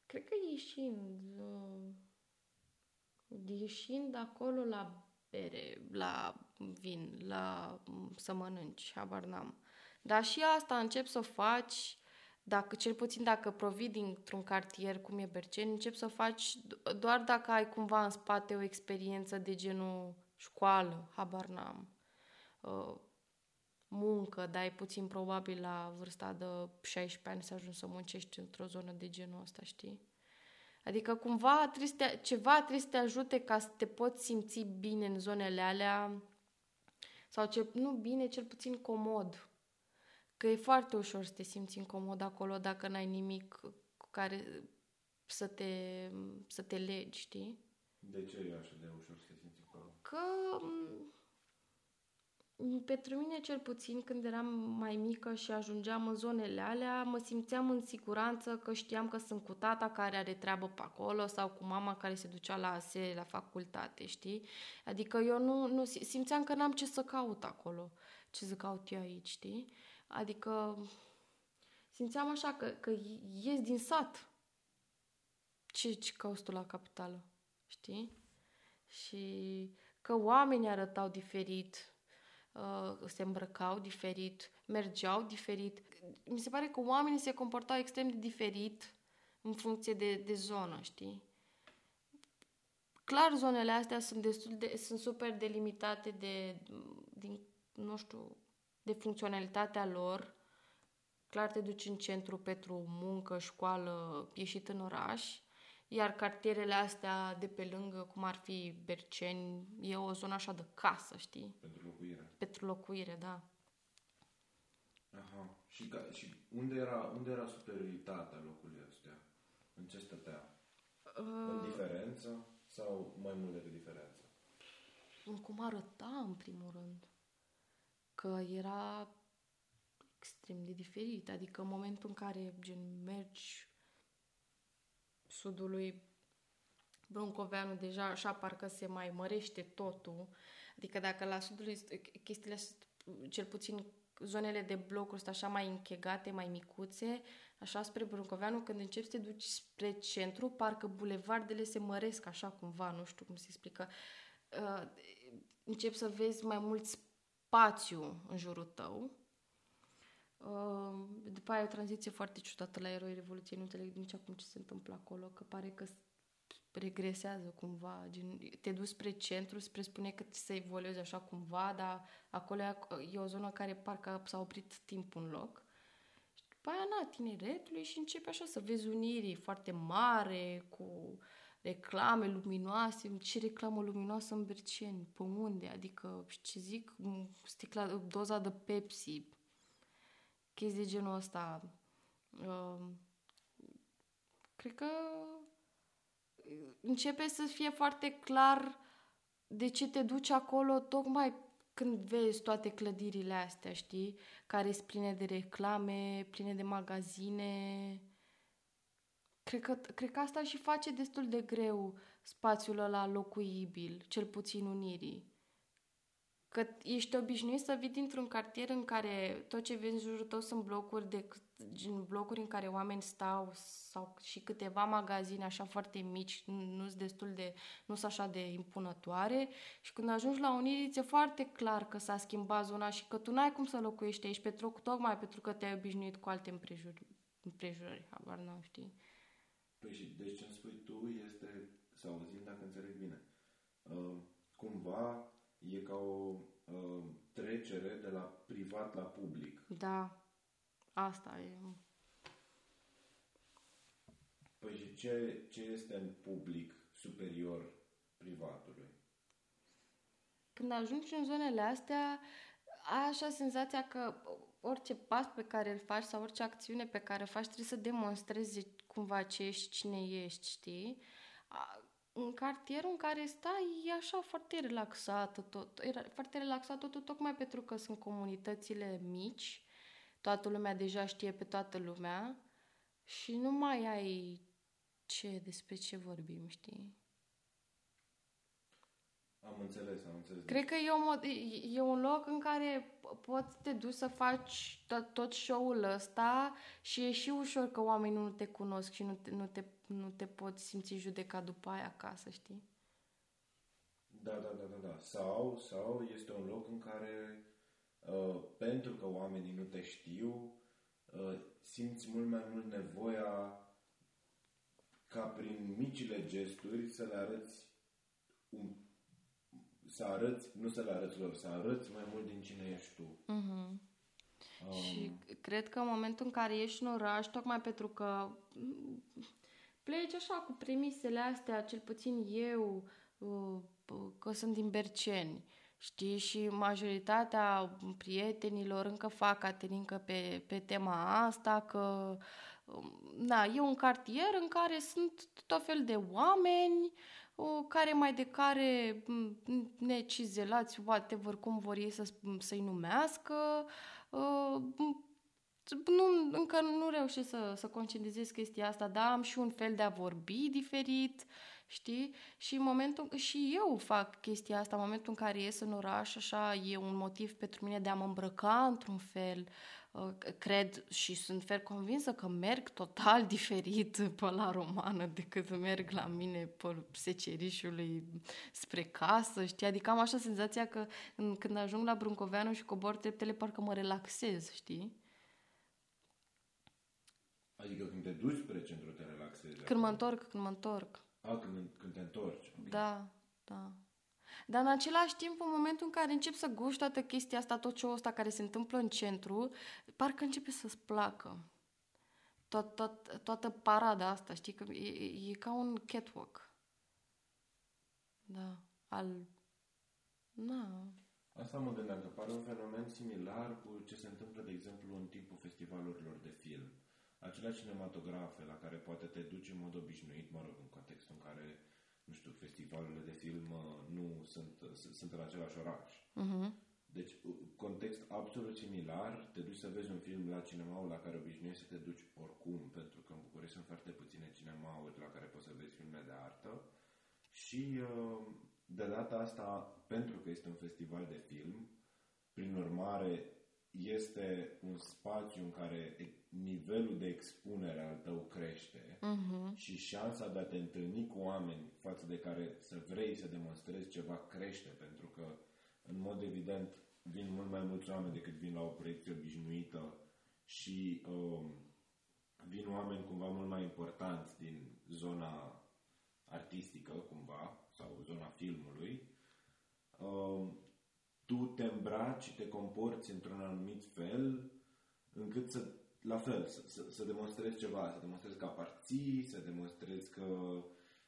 Cred că ieșind, uh, ieșind acolo la bere, la vin, la să mănânci, habar n-am. Dar și asta încep să o faci, dacă, cel puțin dacă provii dintr-un cartier cum e Berceni, încep să o faci doar dacă ai cumva în spate o experiență de genul școală, habar n-am. Uh, muncă, dar ai puțin probabil la vârsta de 16 ani să ajungi să muncești într-o zonă de genul ăsta, știi? Adică cumva trebuie să te, ceva trebuie să te ajute ca să te poți simți bine în zonele alea sau ce, nu bine, cel puțin comod. Că e foarte ușor să te simți incomod acolo dacă n-ai nimic cu care să te, să te legi, știi? De ce e așa de ușor să te simți acolo? Că pentru mine, cel puțin, când eram mai mică și ajungeam în zonele alea, mă simțeam în siguranță că știam că sunt cu tata care are treabă pe acolo sau cu mama care se ducea la ASE, la facultate, știi? Adică eu nu, nu simțeam că n-am ce să caut acolo, ce să caut eu aici, știi? Adică simțeam așa că, că ies din sat. Ce, ce cauți tu la capitală, știi? Și că oamenii arătau diferit, uh, se îmbrăcau diferit, mergeau diferit. Mi se pare că oamenii se comportau extrem de diferit în funcție de, de zonă, știi? Clar, zonele astea sunt destul de, sunt super delimitate de, din, nu știu, de funcționalitatea lor. Clar te duci în centru pentru muncă, școală, ieșit în oraș. Iar cartierele astea de pe lângă, cum ar fi Berceni, e o zonă așa de casă, știi? Pentru locuire. Pentru locuire, da. Aha. Și, ca, și unde, era, unde era superioritatea locului astea? În ce stătea? Uh... În diferență sau mai mult decât diferență? În cum arăta, în primul rând. Că era extrem de diferit. Adică în momentul în care gen mergi sudului Bruncoveanu deja așa parcă se mai mărește totul. Adică dacă la sudul chestiile cel puțin zonele de blocuri sunt așa mai închegate, mai micuțe, așa spre Bruncoveanu, când începi să te duci spre centru, parcă bulevardele se măresc așa cumva, nu știu cum se explică. Uh, începi să vezi mai mult spațiu în jurul tău Uh, după aia e o tranziție foarte ciudată la Eroi Revoluției. Nu înțeleg nici acum ce se întâmplă acolo, că pare că regresează cumva. Gen, te duci spre centru, spre spune că ți se evoluezi așa cumva, dar acolo e o zonă care parcă s-a oprit timpul în loc. Și după aia, na, tineretului și începe așa să vezi unirii foarte mare, cu reclame luminoase. Ce reclamă luminoasă în Berceni? Pe unde? Adică, ce zic, sticla, doza de Pepsi, chestii de genul ăsta. Uh, cred că începe să fie foarte clar de ce te duci acolo tocmai când vezi toate clădirile astea, știi? Care sunt pline de reclame, pline de magazine. Cred că, cred că asta și face destul de greu spațiul ăla locuibil, cel puțin unirii. Că ești obișnuit să vii dintr-un cartier în care tot ce vezi în jurul tău sunt blocuri, de, blocuri în care oameni stau sau și câteva magazine așa foarte mici, nu sunt destul de, nu sunt așa de impunătoare și când ajungi la Unirii ți-e foarte clar că s-a schimbat zona și că tu n-ai cum să locuiești aici pentru, tocmai pentru că te-ai obișnuit cu alte împrejurări, împrejurări habar n-am, știi? Păi și deci ce spui tu este, sau zi dacă înțeleg bine, uh, cumva e ca o uh, trecere de la privat la public. Da, asta e. Păi și ce, ce este în public superior privatului? Când ajungi în zonele astea, ai așa senzația că orice pas pe care îl faci sau orice acțiune pe care o faci trebuie să demonstrezi cumva ce ești, cine ești, știi? În cartierul în care stai e așa foarte relaxat tot, e foarte relaxat totul tocmai pentru că sunt comunitățile mici, toată lumea deja știe pe toată lumea. Și nu mai ai ce, despre ce vorbim, știi? Am înțeles, am înțeles. Cred că e, o, e un loc în care poți te duci să faci tot, tot show-ul ăsta și e și ușor că oamenii nu te cunosc și nu te, nu te, nu te poți simți judecat după aia acasă, știi? Da, da, da, da, da. Sau, sau este un loc în care uh, pentru că oamenii nu te știu, uh, simți mult mai mult nevoia ca prin micile gesturi să le arăți un să arăți, nu să le arăți lor, să arăți mai mult din cine ești tu. Uh-huh. Um... Și cred că în momentul în care ești în oraș, tocmai pentru că pleci așa cu premisele astea, cel puțin eu, uh, că sunt din Berceni, știi, și majoritatea prietenilor încă fac caterincă pe, pe tema asta, că da, e un cartier în care sunt tot fel de oameni, o, care mai de care necizelați, whatever, cum vor ei să, să-i numească. Uh, nu, încă nu reușesc să, să conștientizez chestia asta, dar am și un fel de a vorbi diferit, știi? Și în momentul, și eu fac chestia asta, în momentul în care ies în oraș, așa, e un motiv pentru mine de a mă îmbrăca într-un fel, Uh, cred și sunt fer convinsă că merg total diferit pe la romană decât merg la mine pe secerișului spre casă, știi? Adică am așa senzația că când ajung la Bruncoveanu și cobor treptele, parcă mă relaxez, știi? Adică când te duci spre centru te relaxezi? Când mă întorc, când mă întorc. A, când, când te întorci. Okay. Da, da. Dar în același timp, în momentul în care încep să guști toată chestia asta, tot ce ăsta care se întâmplă în centru, parcă începe să-ți placă. Tot, tot, toată parada asta, știi? Că e, e ca un catwalk. Da, al... Na. Asta mă gândeam, că pare un fenomen similar cu ce se întâmplă, de exemplu, în timpul festivalurilor de film. Acelea cinematografe la care poate te duci în mod obișnuit, mă rog, în contextul în care nu știu, festivalurile de film uh, nu sunt, uh, sunt în același oraș. Uh-huh. Deci, uh, context absolut similar, te duci să vezi un film la cinemaul la care obișnuiești să te duci oricum, pentru că în București sunt foarte puține cinemauri la care poți să vezi filme de artă și de data asta, pentru că este un festival de film, prin urmare, este un spațiu în care nivelul de expunere al tău crește uh-huh. și șansa de a te întâlni cu oameni față de care să vrei să demonstrezi ceva crește, pentru că, în mod evident, vin mult mai mulți oameni decât vin la o proiecție obișnuită și uh, vin oameni cumva mult mai importanți din zona artistică, cumva, sau zona filmului, uh, tu te îmbraci și te comporți într-un anumit fel încât să, la fel, să, să, să demonstrezi ceva, să demonstrezi că aparții, să demonstrezi că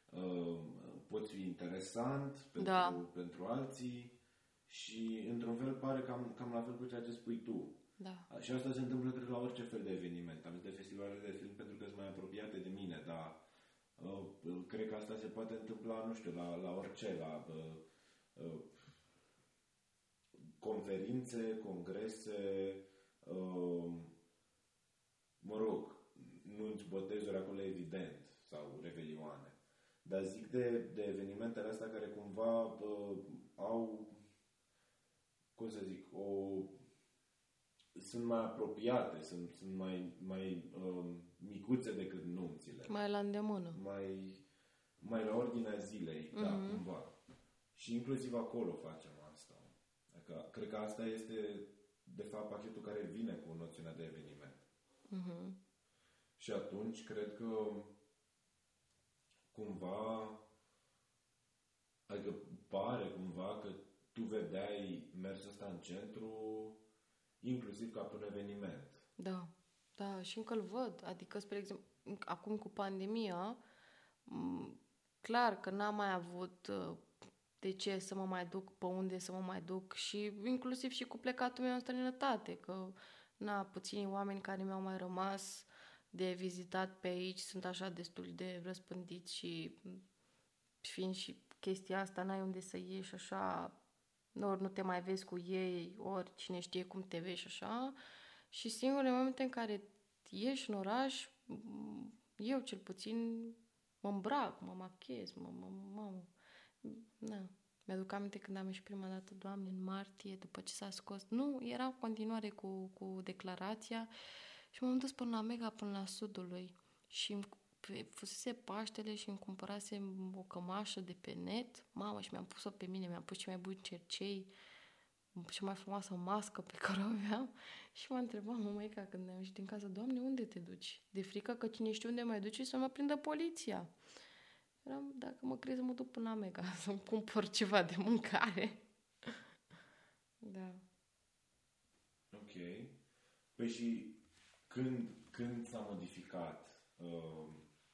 uh, poți fi interesant pentru, Da. pentru alții și într-un fel pare cam, cam la fel cu ceea ce spui tu. Da. Și asta se întâmplă, cred, la orice fel de eveniment. Am zis de festivale de film pentru că sunt mai apropiate de mine, dar uh, cred că asta se poate întâmpla, nu știu, la, la orice, la uh, uh, conferințe, congrese, uh, mă rog, nunți, botezuri acolo evident, sau revelioane. Dar zic de, de evenimentele astea care cumva uh, au, cum să zic, o sunt mai apropiate, sunt, sunt mai, mai um, micuțe decât nunțile. Mai la îndemână. Mai, mai la ordinea zilei, mm-hmm. da, cumva. Și inclusiv acolo facem asta. Adică, cred că asta este, de fapt, pachetul care vine cu noțiunea de eveniment. Mhm. Și atunci, cred că cumva, adică pare cumva că tu vedeai mersul ăsta în centru inclusiv ca pe un eveniment. Da, da, și încă îl văd. Adică, spre exemplu, acum cu pandemia, m, clar că n-am mai avut uh, de ce să mă mai duc, pe unde să mă mai duc și inclusiv și cu plecatul meu în străinătate, că na, puțini oameni care mi-au mai rămas de vizitat pe aici sunt așa destul de răspândiți și m, fiind și chestia asta, n-ai unde să ieși așa, ori nu te mai vezi cu ei, ori cine știe cum te vezi și așa. Și singurele momente în care ieși în oraș, m, eu cel puțin mă îmbrac, mă machez, mă, mă, mă, na. Mi-aduc aminte când am ieșit prima dată, Doamne, în martie, după ce s-a scos. Nu, era în continuare cu, cu declarația și m-am dus până la Mega, până la sudului. Și îmi pe- fusese Paștele și îmi cumpărasem o cămașă de pe net. Mamă, și mi-am pus-o pe mine, mi-am pus cei mai buni cercei, cea mai frumoasă mască pe care o aveam și m-a întrebat mămăica când am ieșit din casă, Doamne, unde te duci? De frică că cine știe unde mai duci să mă prindă poliția. Eram, dacă mă crezi, mă duc până la Mega să-mi cumpăr ceva de mâncare. Da. Ok. Păi și când, când s-a modificat uh,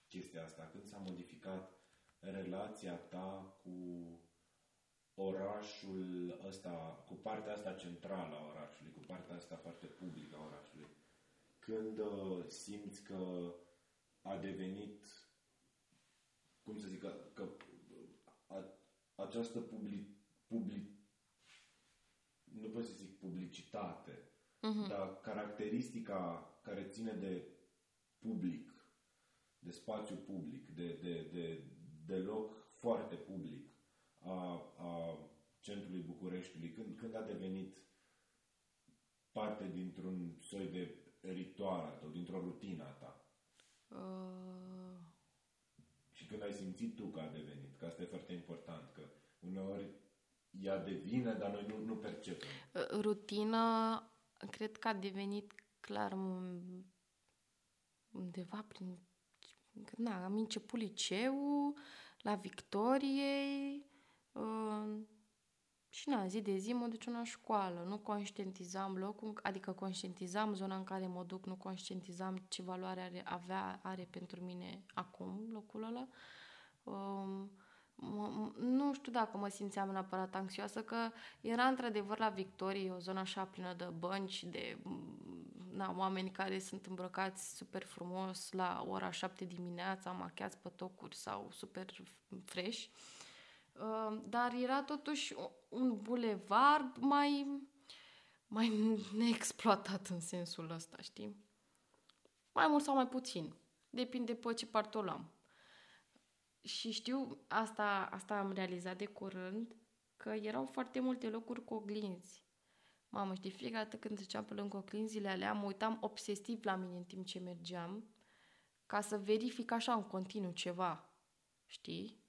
chestia asta? Când s-a modificat relația ta cu orașul ăsta, cu partea asta centrală a orașului, cu partea asta foarte publică a orașului? Când uh, simți că a devenit, cum să zic, că, că a, această public, public, nu pot să zic publicitate, uh-huh. dar caracteristica care ține de public, de spațiu public, de, de, de, de loc foarte public a, a centrului Bucureștiului, când, când a devenit parte dintr-un soi de ritual al tău, dintr-o rutină a ta? Uh, Și când ai simțit tu că a devenit, că asta e foarte important, că uneori ea devine, dar noi nu, nu percepem. rutina, cred că a devenit clar m- undeva prin... Na, am început liceul, la Victoriei uh, și na, zi de zi mă duceam la școală. Nu conștientizam locul, adică conștientizam zona în care mă duc, nu conștientizam ce valoare are, avea, are pentru mine acum locul ăla. Um, mă- nu știu dacă mă simțeam neapărat anxioasă, că era într-adevăr la Victorie, o zonă așa plină de bănci, de na, oameni care sunt îmbrăcați super frumos la ora 7 dimineața, machiați pe tocuri sau super fresh. Uh, Dar era totuși un bulevard mai, mai neexploatat în sensul ăsta, știi? Mai mult sau mai puțin. Depinde pe ce parte o luam. Și știu, asta, asta am realizat de curând, că erau foarte multe locuri cu oglinzi. Mamă, și de fiecare dată când treceam pe lângă oglinzile alea, mă uitam obsesiv la mine în timp ce mergeam, ca să verific așa în continuu ceva, știi?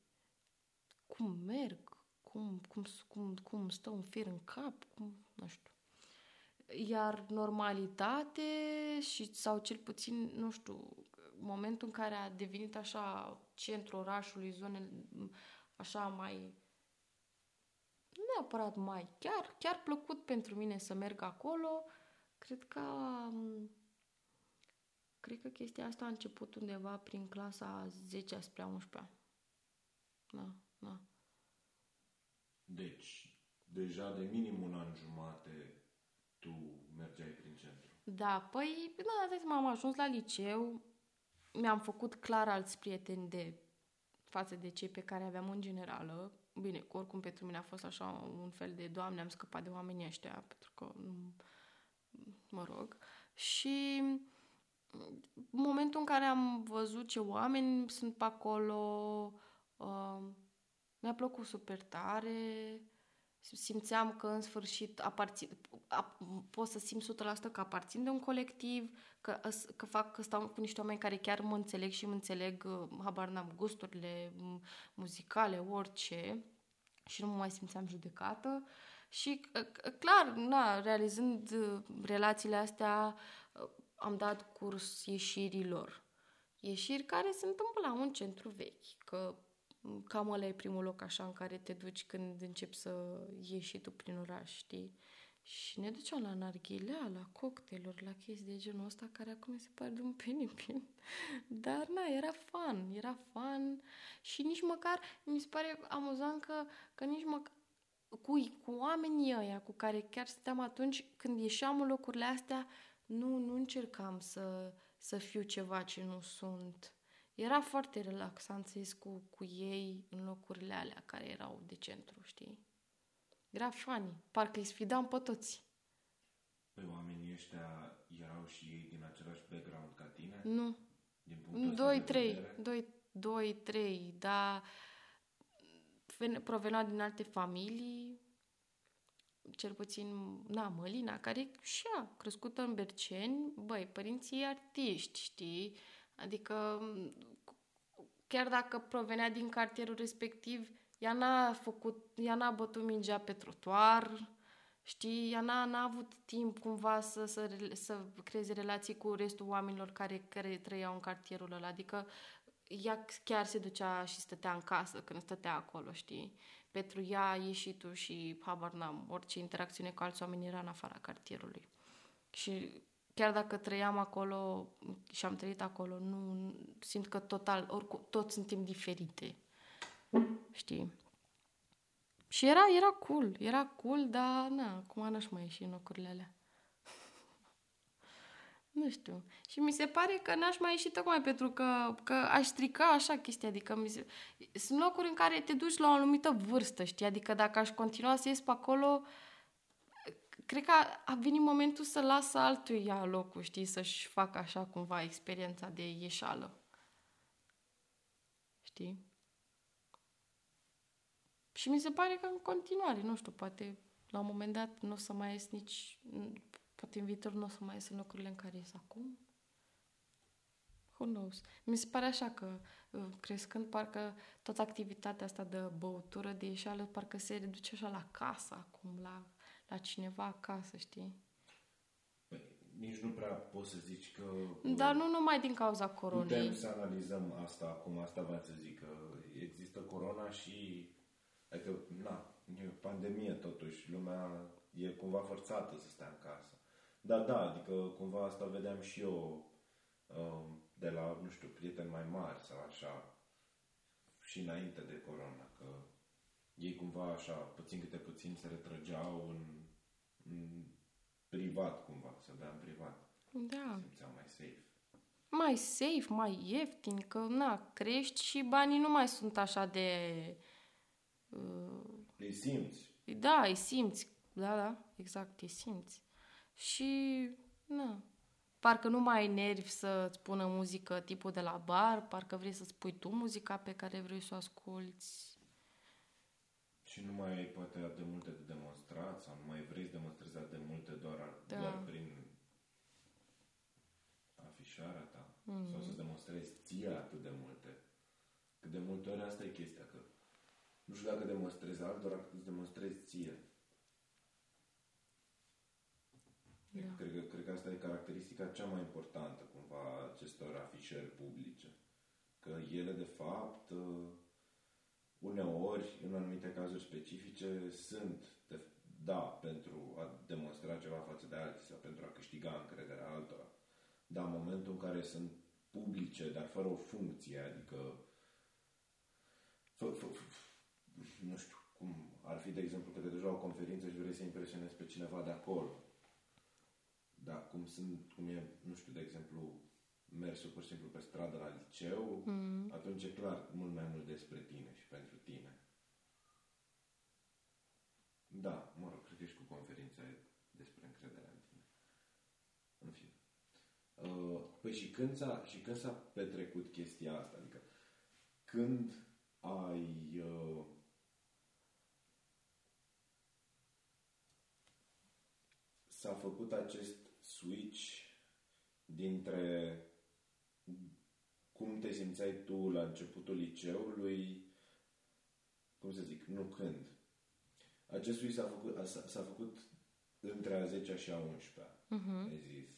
Cum merg, cum, cum, cum, cum stă un fir în cap, cum, nu știu. Iar normalitate și, sau cel puțin, nu știu, momentul în care a devenit așa centrul orașului, zone așa mai nu neapărat mai, chiar, chiar plăcut pentru mine să merg acolo, cred că cred că chestia asta a început undeva prin clasa 10 spre 11 Da, da. Deci, deja de minim un an jumate tu mergeai prin centru. Da, păi, da, dați am ajuns la liceu, mi-am făcut clar alți prieteni de față de cei pe care aveam în generală. Bine, oricum pentru mine a fost așa un fel de, Doamne, am scăpat de oamenii ăștia, pentru că, mă rog. Și în momentul în care am văzut ce oameni sunt pe acolo, uh, mi-a plăcut super tare, simțeam că în sfârșit aparțin, a, pot să simt 100% că aparțin de un colectiv, că, că fac că stau cu niște oameni care chiar mă înțeleg și mă înțeleg, uh, habar n-am, gusturile muzicale, orice și nu mă mai simțeam judecată și uh, clar, na, realizând uh, relațiile astea am dat curs ieșirilor. Ieșiri care se întâmplă la un centru vechi, că cam ăla e primul loc așa în care te duci când începi să ieși tu prin oraș, știi? Și ne duceam la narghilea, la cocktailuri, la chestii de genul ăsta, care acum mi se pare de un penibil. Dar, na, era fan, era fan și nici măcar, mi se pare amuzant că, că nici măcar cu, cu oamenii ăia cu care chiar stăteam atunci, când ieșeam în locurile astea, nu, nu încercam să, să fiu ceva ce nu sunt. Era foarte relaxant să ies cu, cu ei în locurile alea care erau de centru, știi? Era funny. Parcă îi sfidam pe toți. Păi oamenii ăștia erau și ei din același background ca tine? Nu. Din punctul doi, trei. Doi, doi, trei, dar proveneau din alte familii, cel puțin, na, Mălina, care și a crescută în Berceni, băi, părinții artiști, știi? Adică, chiar dacă provenea din cartierul respectiv, ea n-a făcut, ea n-a bătut mingea pe trotuar, știi, ea n-a, n-a avut timp cumva să, să, să creeze relații cu restul oamenilor care, care trăiau în cartierul ăla, adică ea chiar se ducea și stătea în casă când stătea acolo, știi? Pentru ea ieșitul și habar n-am, orice interacțiune cu alți oameni era în afara cartierului. Și chiar dacă trăiam acolo și am trăit acolo, nu simt că total, oricum, toți suntem diferite. Știi? Și era, era cool, era cool, dar na, acum n-aș mai ieși în locurile alea. nu știu. Și mi se pare că n-aș mai ieși tocmai pentru că, că aș strica așa chestia. Adică mi se... sunt locuri în care te duci la o anumită vârstă, știi? Adică dacă aș continua să ies pe acolo, cred că a venit momentul să lasă altuia locul, știi? Să-și facă așa cumva experiența de ieșală. Știi? Și mi se pare că în continuare, nu știu, poate la un moment dat nu o să mai ies nici, poate în viitor nu o să mai ies în locurile în care ies acum. Who knows? Mi se pare așa că uh, crescând, parcă toată activitatea asta de băutură, de ieșeală, parcă se reduce așa la casă acum, la, la cineva acasă, știi? Păi, nici nu prea poți să zici că... Dar nu numai din cauza coronei. Putem să analizăm asta acum, asta v să zic, că există corona și Adică, na, e o pandemie totuși, lumea e cumva forțată să stea în casă. Da, da, adică cumva asta vedeam și eu um, de la, nu știu, prieteni mai mari sau așa, și înainte de corona, că ei cumva așa, puțin câte puțin se retrăgeau în, în privat cumva, să bea în privat. Da. Se simțeau mai safe. Mai safe, mai ieftin, că na, crești și banii nu mai sunt așa de îi simți. Da, îi simți. Da, da, exact, îi simți. Și, na, parcă nu mai ai nervi să-ți pună muzică tipul de la bar, parcă vrei să-ți pui tu muzica pe care vrei să o asculți. Și nu mai ai poate atât de multe de demonstrat sau nu mai vrei să demonstrezi atât de multe doar, da. doar prin afișarea ta. Mm-hmm. Sau să demonstrezi ție atât de multe. Cât de multe ori asta e chestia, că nu știu dacă demonstrezi altora, îți demonstrezi ție. Da. Cred, că, cred că asta e caracteristica cea mai importantă, cumva, acestor afișări publice. Că ele, de fapt, uh, uneori, în anumite cazuri specifice, sunt, de, da, pentru a demonstra ceva față de alții sau pentru a câștiga încrederea altora. Dar în momentul în care sunt publice, dar fără o funcție, adică fă, fă, fă, nu știu, cum ar fi, de exemplu, că te duci la o conferință și vrei să impresionezi pe cineva de acolo. Dar cum sunt, cum e, nu știu, de exemplu, mersul pur și simplu pe stradă la liceu, mm. atunci e clar mult mai mult despre tine și pentru tine. Da, mă rog, cred că și cu conferința e despre încrederea în tine. În fine. Uh, păi și când, s-a, și când s-a petrecut chestia asta? Adică când ai... Uh, s-a făcut acest switch dintre cum te simțeai tu la începutul liceului, cum să zic, nu când. Acest switch s-a făcut, s-a, s-a făcut între a 10 și a 11 uh-huh. ai zis.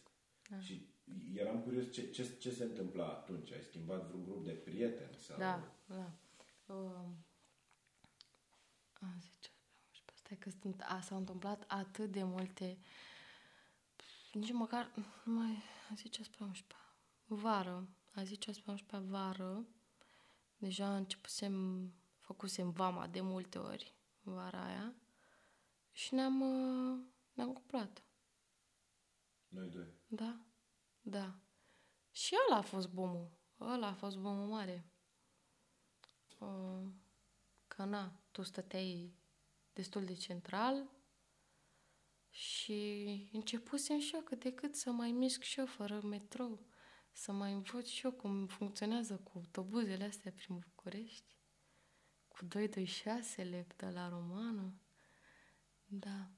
Da. Și eram curios ce, ce, ce se întâmpla atunci. Ai schimbat vreun grup de prieteni? Sau... Da, da. Uh, a, 10, Stai că sunt, a, s-au întâmplat atât de multe nici măcar, nu mai, a zice spre 11 vară, a zice spre 11 vară, deja începusem, făcusem vama de multe ori vara aia și ne-am, uh, ne-am cuplat. Noi doi. Da, da. Și ăla a fost bomul. Ăla a fost bomul mare. Uh, că na, tu stăteai destul de central, și începusem și eu cât de cât să mai mișc și eu fără metrou, să mai învăț și eu cum funcționează cu autobuzele astea prin București, cu 226-le de la romană. Da.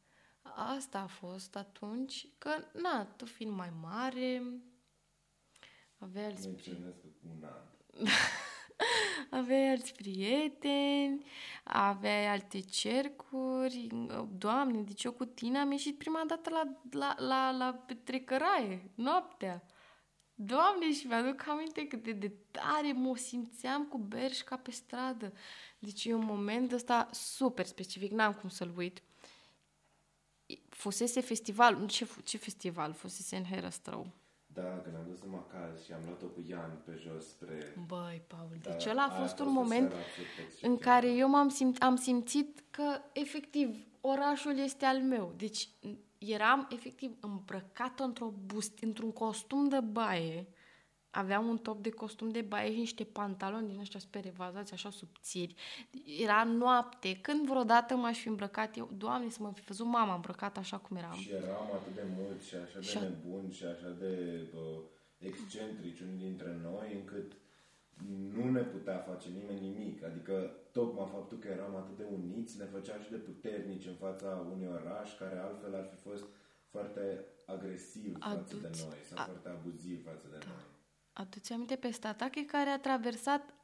Asta a fost atunci, că, na, tu fiind mai mare, aveai alți... Menționez un an. aveai alți prieteni, aveai alte cercuri. Doamne, deci eu cu tine am ieșit prima dată la, la, la, la petrecăraie, noaptea. Doamne, și mi-aduc aminte cât de, de tare mă simțeam cu berșca pe stradă. Deci e un moment ăsta super specific, n-am cum să-l uit. Fusese festival, ce, ce festival? Fusese în Herăstrău. Da, când am dus în Macaz și am luat-o cu Ian pe jos spre... Băi, Paul, da, deci ăla a fost un moment în care eu m-am simt, am simțit că, efectiv, orașul este al meu. Deci eram, efectiv, îmbrăcată într-o bust, într-un costum de baie, aveam un top de costum de baie și niște pantaloni din ăștia spre revazați, așa subțiri. Era noapte. Când vreodată m-aș fi îmbrăcat eu, Doamne, să mă fi văzut mama îmbrăcat așa cum eram. Și eram atât de mulți și așa și de a... nebuni și așa de bă, excentrici unii dintre noi, încât nu ne putea face nimeni nimic. Adică tocmai faptul că eram atât de uniți ne făcea și de puternici în fața unui oraș care altfel ar fi fost foarte agresiv față Aduți. de noi sau a... foarte abuziv față de da. noi. Aduți aminte pe Statache care a traversat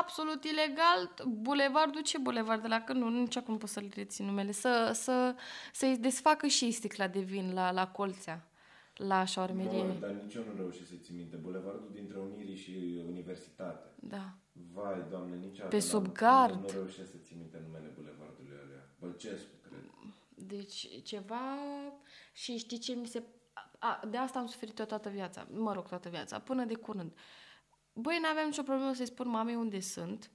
absolut ilegal bulevardul, ce bulevard de la că nu, nici acum pot să-l rețin numele, să, să, să-i desfacă și sticla de vin la, la colțea, la șaurmerie. Nu, dar nici eu nu reușesc să țin minte. Bulevardul dintre Unirii și Universitate. Da. Vai, doamne, nici Pe sub gard. Nu, nu reușesc să țin minte numele bulevardului ălea. Bălcescu, cred. Deci, ceva... Și știi ce mi se a, de asta am suferit eu toată viața, mă rog, toată viața, până de curând. Băi, n-aveam nicio problemă să-i spun mamei unde sunt,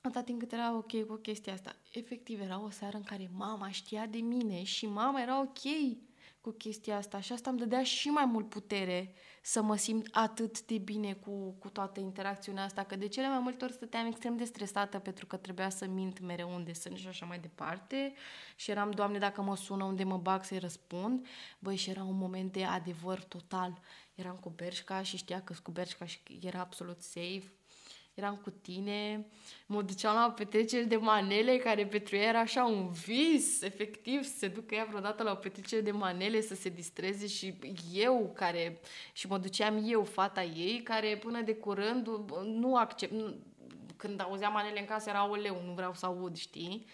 atâta timp cât era ok cu chestia asta. Efectiv, era o seară în care mama știa de mine și mama era ok cu chestia asta și asta îmi dădea și mai mult putere să mă simt atât de bine cu, cu toată interacțiunea asta, că de cele mai multe ori stăteam extrem de stresată pentru că trebuia să mint mereu unde sunt și așa mai departe și eram, Doamne, dacă mă sună unde mă bag să-i răspund, băi, și era un moment de adevăr total. Eram cu Berșca și știa că cu Berșca și era absolut safe eram cu tine, mă duceam la petreceri de manele, care pentru ea era așa un vis, efectiv, să se ducă ea vreodată la o petrecere de manele, să se distreze și eu care, și mă duceam eu, fata ei, care până de curând nu accept, nu, când auzeam manele în casă era o leu, nu vreau să aud, știi?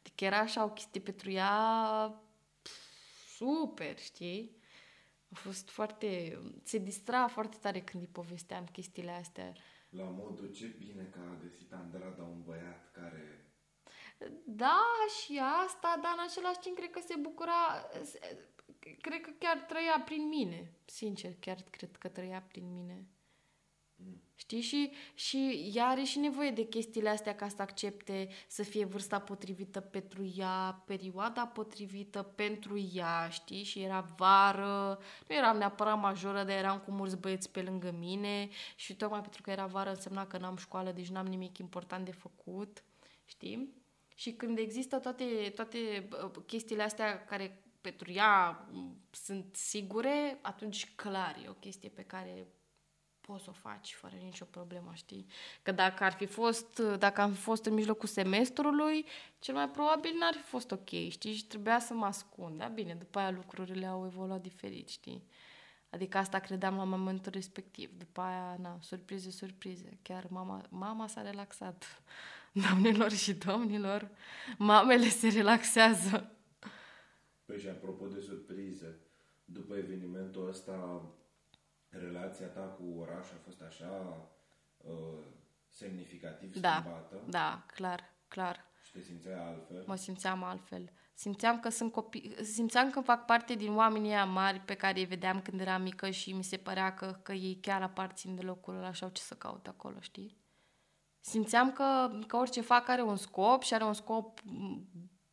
Adică era așa o chestie pentru ea super, știi? A fost foarte... Se distra foarte tare când îi povesteam chestiile astea. La modul ce bine că a găsit Andrada un băiat care... Da, și asta, dar în același timp cred că se bucura... Cred că chiar trăia prin mine. Sincer, chiar cred că trăia prin mine. Știi? Și, și ea are și nevoie de chestiile astea ca să accepte să fie vârsta potrivită pentru ea, perioada potrivită pentru ea, știi? Și era vară, nu eram neapărat majoră, dar eram cu mulți băieți pe lângă mine și tocmai pentru că era vară însemna că n-am școală, deci n-am nimic important de făcut, știi? Și când există toate, toate chestiile astea care pentru ea sunt sigure, atunci clar e o chestie pe care poți să o faci fără nicio problemă, știi? Că dacă ar fi fost, dacă am fi fost în mijlocul semestrului, cel mai probabil n-ar fi fost ok, știi? Și trebuia să mă ascund, da? Bine, după aia lucrurile au evoluat diferit, știi? Adică asta credeam la momentul respectiv. După aia, na, surprize, surprize. Chiar mama, mama s-a relaxat. Doamnelor și domnilor, mamele se relaxează. Păi și apropo de surprize, după evenimentul ăsta relația ta cu orașul a fost așa uh, semnificativ da, schimbată? Da, clar, clar. Și te simțeai altfel? Mă simțeam altfel. Simțeam că sunt copii, simțeam că fac parte din oamenii aia mari pe care îi vedeam când eram mică și mi se părea că, că ei chiar aparțin de locul ăla și au ce să caute acolo, știi? Simțeam că, că orice fac are un scop și are un scop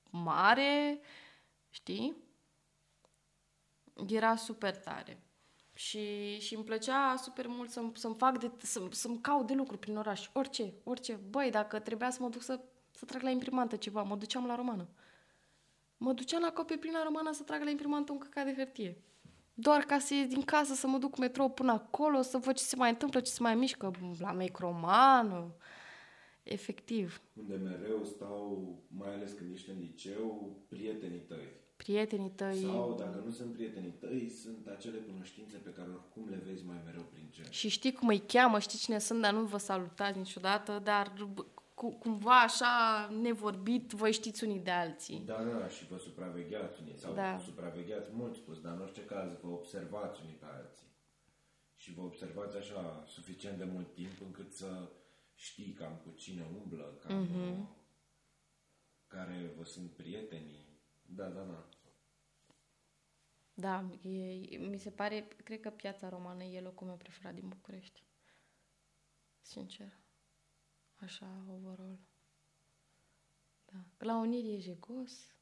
mare, știi? Era super tare. Și, și îmi plăcea super mult să, să-mi fac de, să, să-mi caut de lucru prin oraș. Orice, orice. Băi, dacă trebuia să mă duc să, să trag la imprimantă ceva, mă duceam la romană. Mă duceam la copie prin la romană să trag la imprimantă un căcat de hârtie. Doar ca să ies din casă, să mă duc cu metrou până acolo, să văd ce se mai întâmplă, ce se mai mișcă la micromană. Efectiv. Unde mereu stau, mai ales când ești în liceu, prietenii tăi prietenii tăi. Sau, dacă nu sunt prietenii tăi, sunt acele cunoștințe pe care oricum le vezi mai mereu prin cer. Și știi cum îi cheamă, știi cine sunt, dar nu vă salutați niciodată, dar cu, cumva așa nevorbit, voi știți unii de alții. Da, da, și vă supravegheați unii, sau da. vă supravegheați mult spus, dar în orice caz vă observați unii pe alții. Și vă observați așa suficient de mult timp încât să știi cam cu cine umblă, cam mm-hmm. care vă sunt prietenii, da, da, da. Da, e, mi se pare, cred că piața romană e locul meu preferat din București. Sincer. Așa, overall. Da. La Unirii e jegos,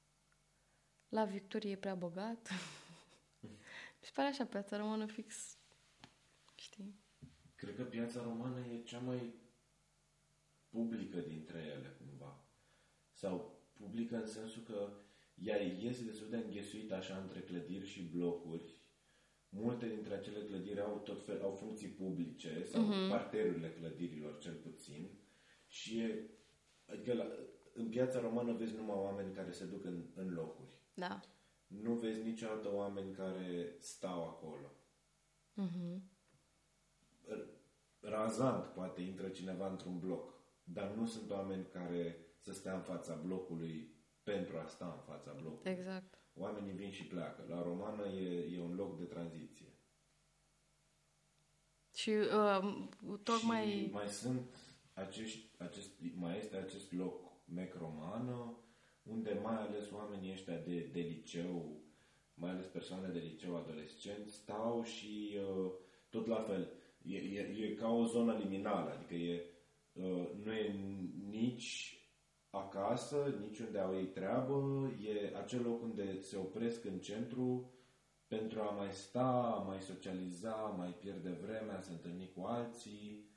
la Victorie e prea bogat. mi se pare așa, piața romană fix, știi? Cred că piața romană e cea mai publică dintre ele, cumva. Sau publică în sensul că ea iese destul de înghesuită așa între clădiri și blocuri. Multe dintre acele clădiri au tot fel, au funcții publice sau uh-huh. parterurile clădirilor cel puțin. Și e, adică la, în piața romană vezi numai oameni care se duc în, în locuri. Da. Nu vezi niciodată oameni care stau acolo. Uh-huh. Razant poate intră cineva într-un bloc, dar nu sunt oameni care să stea în fața blocului pentru a sta în fața blocului. Exact. Oamenii vin și pleacă. La romană e, e un loc de tranziție. Și uh, tocmai... Și mai sunt acești, acest, mai este acest loc Mec Romană, unde mai ales oamenii ăștia de, de liceu, mai ales persoane de liceu adolescenți, stau și uh, tot la fel. E, e, e ca o zonă liminală, adică e, uh, nu e nici acasă, niciunde au ei treabă, e acel loc unde se opresc în centru pentru a mai sta, a mai socializa, a mai pierde vremea, a se întâlni cu alții,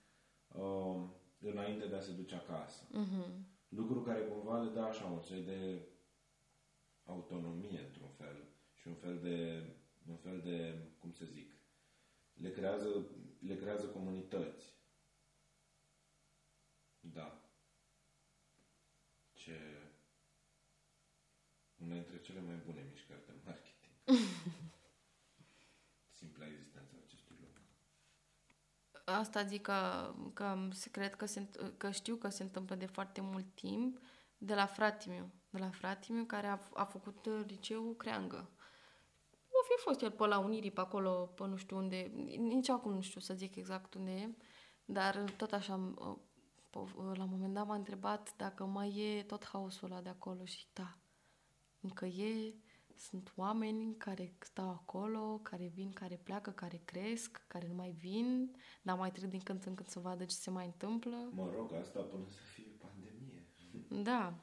uh, înainte de a se duce acasă. Uh-huh. Lucru care cumva le dă așa un soi de autonomie, într-un fel, și un fel de, un fel de, cum să zic, le creează, le creează comunități. Da ce una dintre cele mai bune mișcări de marketing. Simpla existența acestui lucru. Asta zic că, că cred că, se, că știu că se întâmplă de foarte mult timp de la fratimiu. De la fratimiu care a, a făcut liceul Creangă. fi fost el pe la Unirii, pe acolo, pe nu știu unde, nici acum nu știu să zic exact unde e, dar tot așa, uh, po- la un moment dat m-a întrebat dacă mai e tot haosul ăla de acolo și da, încă e, sunt oameni care stau acolo, care vin, care pleacă, care cresc, care nu mai vin, dar mai trec din când în când să vadă ce se mai întâmplă. Mă rog, asta până să fie pandemie. Da.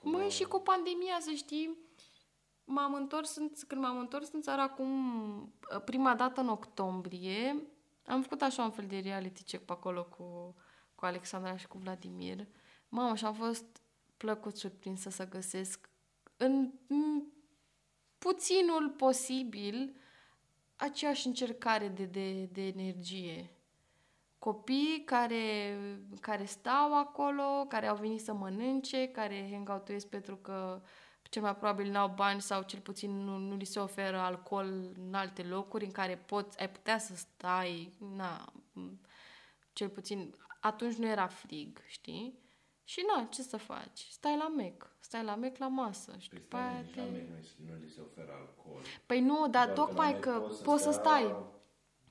Cum Măi, a- și cu pandemia, să știi, m-am întors, în, când m-am întors în țară acum, prima dată în octombrie, am făcut așa un fel de reality check pe acolo cu, cu Alexandra și cu Vladimir. Mamă, și am fost plăcut surprinsă să găsesc în, în puținul posibil aceeași încercare de, de, de energie. Copii care, care stau acolo, care au venit să mănânce, care hangoutuiesc pentru că cel mai probabil n-au bani sau cel puțin nu, nu li se oferă alcool în alte locuri în care poți, ai putea să stai, na, m, cel puțin atunci nu era frig, știi? Și na, ce să faci? Stai la mec, stai la mec la masă și Păi după aia stai, nici la te... mine nu, nu li se oferă alcool. Păi nu, dar Doar tocmai la că mec poți să stea, stai.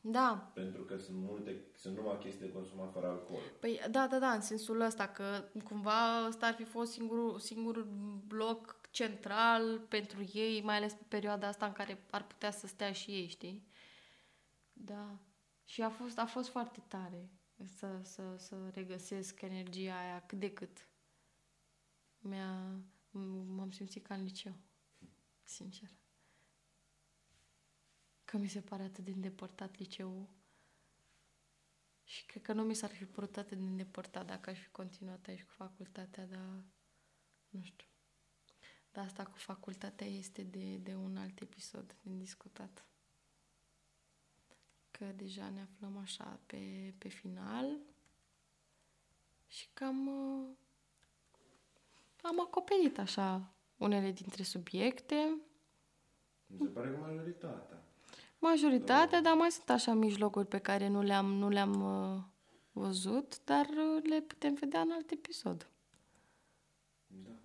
Da, Pentru că sunt multe, sunt numai chestii de consumat fără alcool. Păi da, da, da, în sensul ăsta că cumva ăsta ar fi fost singurul, singurul bloc central pentru ei, mai ales pe perioada asta în care ar putea să stea și ei, știi? Da. Și a fost, a fost foarte tare să, să, să regăsesc energia aia cât de cât. Mi-a, m- m-am simțit ca în liceu, sincer. Că mi se pare atât de îndepărtat liceul. Și cred că nu mi s-ar fi părut atât de îndepărtat dacă aș fi continuat aici cu facultatea, dar nu știu. Dar asta cu facultatea este de, de un alt episod de discutat. Că deja ne aflăm așa pe, pe final și cam uh, am acoperit așa unele dintre subiecte. Mi se pare că majoritatea. Majoritatea, dar mai sunt așa mijlocuri pe care nu le-am, nu le-am uh, văzut, dar uh, le putem vedea în alt episod. Da.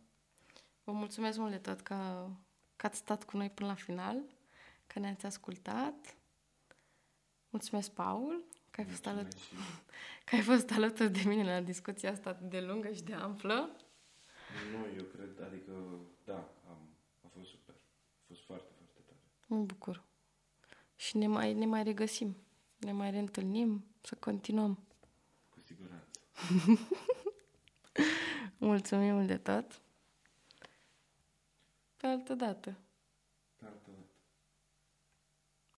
Vă mulțumesc mult de tot că, că ați stat cu noi până la final, că ne-ați ascultat. Mulțumesc, Paul, că ai, fost alături, Mulțumesc și- că ai fost alături de mine la discuția asta atât de lungă și de amplă. Nu, eu cred, adică, da, am, a fost super. A fost foarte, foarte tare. Mă bucur. Și ne mai, ne mai regăsim, ne mai reîntâlnim, să continuăm. Cu siguranță. Mulțumim mult de tot. Pe altă dată.